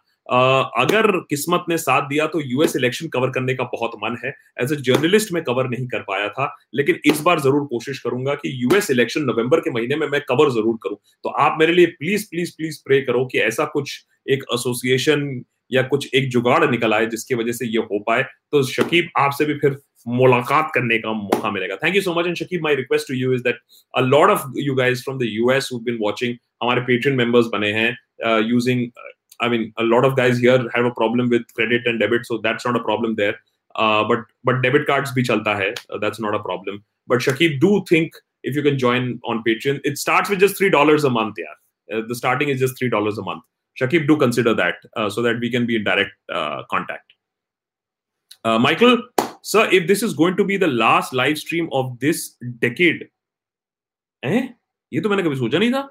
अगर किस्मत ने साथ दिया तो यूएस इलेक्शन कवर करने का बहुत मन है एज ए जर्नलिस्ट में कवर नहीं कर पाया था लेकिन इस बार ज़रूर कोशिश करूँगा कि यूएस इलेक्शन नवंबर के महीने में मैं कवर ज़रूर करूँ तो आप मेरे लिए प्लीज़ प्लीज़ प्लीज़ प्रे करो कि ऐसा कुछ एक एसोसिएशन या कुछ एक जुगाड़ निकल आए जिसकी वजह से ये हो पाए तो शकीब आपसे भी फिर मुलाकात करने का मौका मिलेगा। Thank you so much and Shakib my request to you is that a lot of you guys from the US been watching हमारे पेट्रियन मेंबर्स बने हैं using I mean a lot of guys here have problem with credit and debit so that's not a problem there but but debit cards भी चलता है that's not a problem but Shakib do think if you can join on Patreon it start with just three dollar a month यार. The starting is just three dollar a month Shakib, do consider that uh, so that we can be in direct uh, contact. Uh, Michael, sir, if this is going to be the last live stream of this decade, eh? ये तो मैंने कभी सोचा नहीं था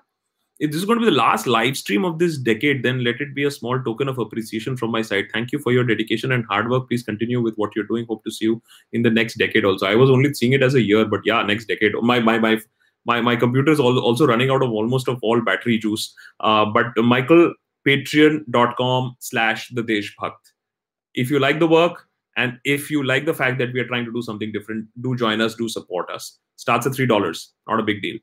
if this is going to be the last live stream of this decade, then let it be a small token of appreciation from my side. Thank you for your dedication and hard work. Please continue with what you're doing. Hope to see you in the next decade also. I was only seeing it as a year, but yeah, next decade. My my my my, my computer is also running out of almost of all battery juice. Uh, but Michael, patreon.com slash the deshbhakt if you like the work and if you like the fact that we are trying to do something different do join us do support us. Starts at three dollars not a big deal.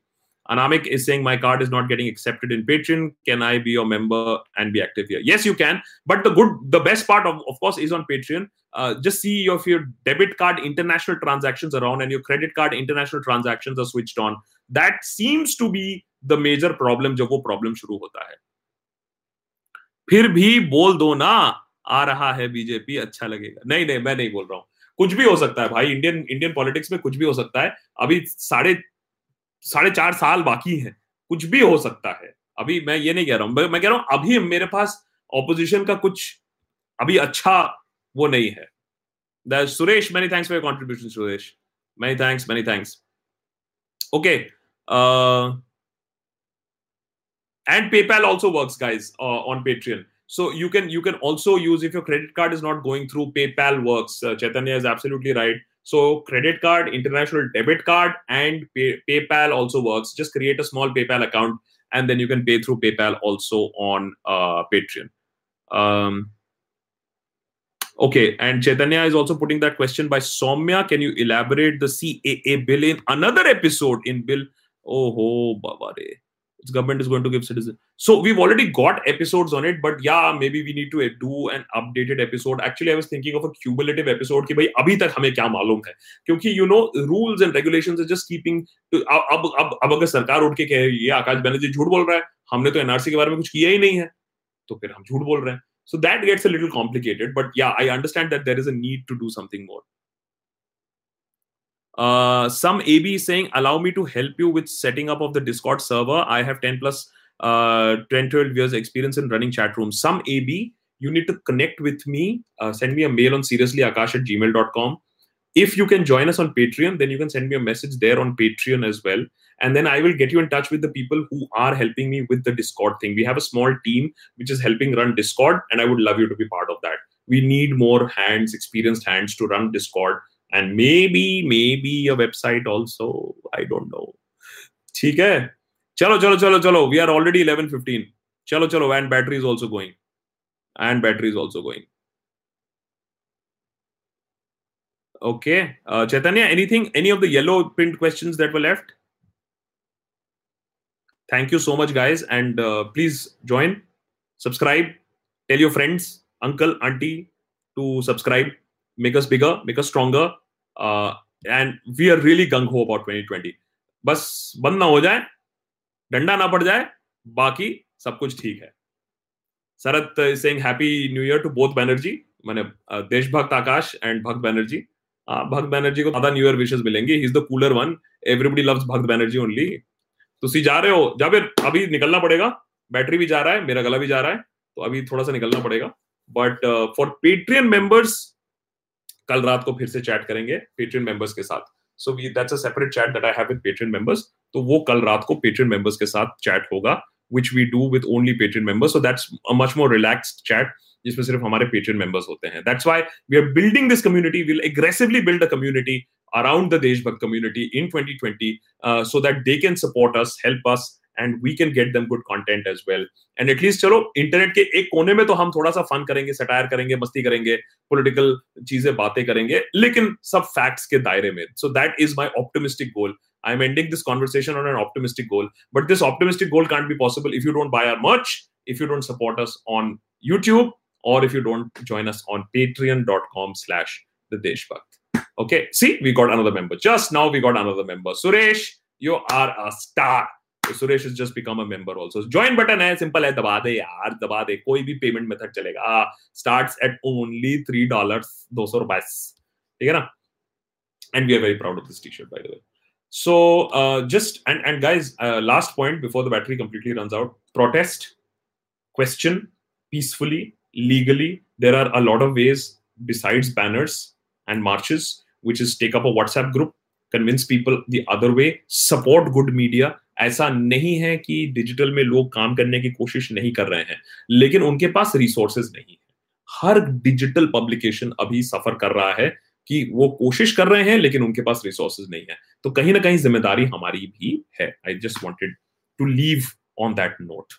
Anamik is saying my card is not getting accepted in patreon. Can i be your member and be active here? Yes you can but the good the best part of, of course is on patreon. Uh, just see if your debit card international transactions are on and your credit card international transactions are switched on. That seems to be the major problem jo problem shuru hota hai फिर भी बोल दो ना, आ रहा है बीजेपी अच्छा लगेगा। नहीं नहीं, मैं नहीं बोल रहा हूँ। कुछ भी हो सकता है भाई इंडियन इंडियन पॉलिटिक्स में कुछ भी हो सकता है। अभी साढ़े साढ़े चार साल बाकी है। कुछ भी हो सकता है। अभी मैं ये नहीं कह रहा हूँ। मैं कह रहा हूँ, अभी मेरे पास ऑपोजिशन का कुछ अभी अच्छा वो नहीं है। Suresh many thanks for contribution Suresh. Many thanks many thanks okay and paypal also works guys uh, on patreon. So you can you can also use if your credit card is not going through paypal works. Uh, chaitanya is absolutely right. So credit card international debit card and pay, paypal also works. Just create a small paypal account and then you can pay through paypal also on uh, patreon. Um, okay and chaitanya is also putting that question by somya can you elaborate the caa bill in another episode in bill? Oh ho baba its government is going to give citizen so we've already got episodes on it but yeah maybe we need to do an updated episode actually i was thinking of a cumulative episode कि भाई अभी तक हमें क्या मालूम है क्योंकि you know rules and regulations are just keeping अब अब अब अगर सरकार उठ के कहे ये आकाश बनर्जी झूठ बोल रहा है हमने तो एनआरसी के बारे में कुछ किया ही नहीं है तो फिर हम झूठ बोल रहे हैं So that gets a little complicated. But yeah, I understand that there is a need to do something more. Uh, some AB is saying, allow me to help you with setting up of the Discord server. I have 10 plus uh, 10, 12 years experience in running chat rooms. Some AB, you need to connect with me. Uh, send me a mail on seriouslyakash at gmail.com. If you can join us on Patreon, then you can send me a message there on Patreon as well. And then I will get you in touch with the people who are helping me with the Discord thing. We have a small team which is helping run Discord, and I would love you to be part of that. We need more hands, experienced hands to run Discord and maybe maybe a website also i don't know ठीक है चलो चलो चलो चलो we are already 11:15 चलो चलो and battery is also going and battery is also going okay uh, chaitanya anything any of the yellow print questions that were left thank you so much guys and uh, please join subscribe tell your friends uncle auntie to subscribe make us bigger, make us stronger. Uh, and we are really gung ho about 2020. बस बंद ना हो जाए डंडा ना पड़ जाए बाकी सब कुछ ठीक है। Sharad saying happy new year to both Banerjee मैंने देशभक्त आकाश एंड भक्त बैनर्जी भक्त बैनर्जी को ज़्यादा न्यू ईयर विशेष मिलेंगे। He is the cooler one everybody loves Bhakt Banerjee only तुसी जा रहे हो? जाबिर अभी निकलना पड़ेगा। बैटरी भी जा रहा है मेरा गला भी जा रहा है तो अभी थोड़ा सा निकलना पड़ेगा। बट फॉर पेट्रियन मेंबर्स कल रात को फिर से चैट करेंगे पेट्रियन मेंबर्स के साथ so we that's a separate chat that I have with Patreon members तो वो कल रात को पेट्रियन मेंबर्स के साथ चैट होगा which we do with only Patreon members. So that's a much more relaxed chat. जिसमें सिर्फ़ हमारे पेट्रियन मेंबर्स होते हैं that's why we are building this community will aggressively build a community around the Deshbhakt community in 2020 uh, so that they can support us, help us, and we can get them good content as well and at least चलो इंटरनेट के एक कोने में तो हम थोड़ा सा फन करेंगे सटायर करेंगे मस्ती करेंगे पॉलिटिकल चीज़ें बातें करेंगे लेकिन सब फैक्ट्स के दायरे में so that is my optimistic goal I'm ending this conversation on an optimistic goal. But this optimistic goal can't be possible if you don't buy our merch, if you don't support us on YouTube, or if you don't join us on patreon.com slash the Deshbhakt. Okay, see, we got another member. Just now we got another member. Suresh, you are a star. तो Suresh is just become a member also join button है सिंपल है दबा दे यार दबा दे कोई भी पेमेंट मेथड चलेगा starts at only three dollar दो सौ रुपए ठीक है ना and we are very proud of this T shirt by the way so uh, just and and guys uh, last point before the battery completely runs out protest question peacefully legally there are a lot of ways besides banners and marches which is take up a whatsapp group convince people the other way support good media ऐसा नहीं है कि डिजिटल में लोग काम करने की कोशिश नहीं कर रहे हैं, लेकिन उनके पास रिसोर्सेज नहीं है। हर डिजिटल पब्लिकेशन अभी सफ़र कर रहा है कि वो कोशिश कर रहे हैं, लेकिन उनके पास रिसोर्सेज नहीं है। तो कहीं ना कहीं ज़िम्मेदारी हमारी भी है। I just wanted to leave on that note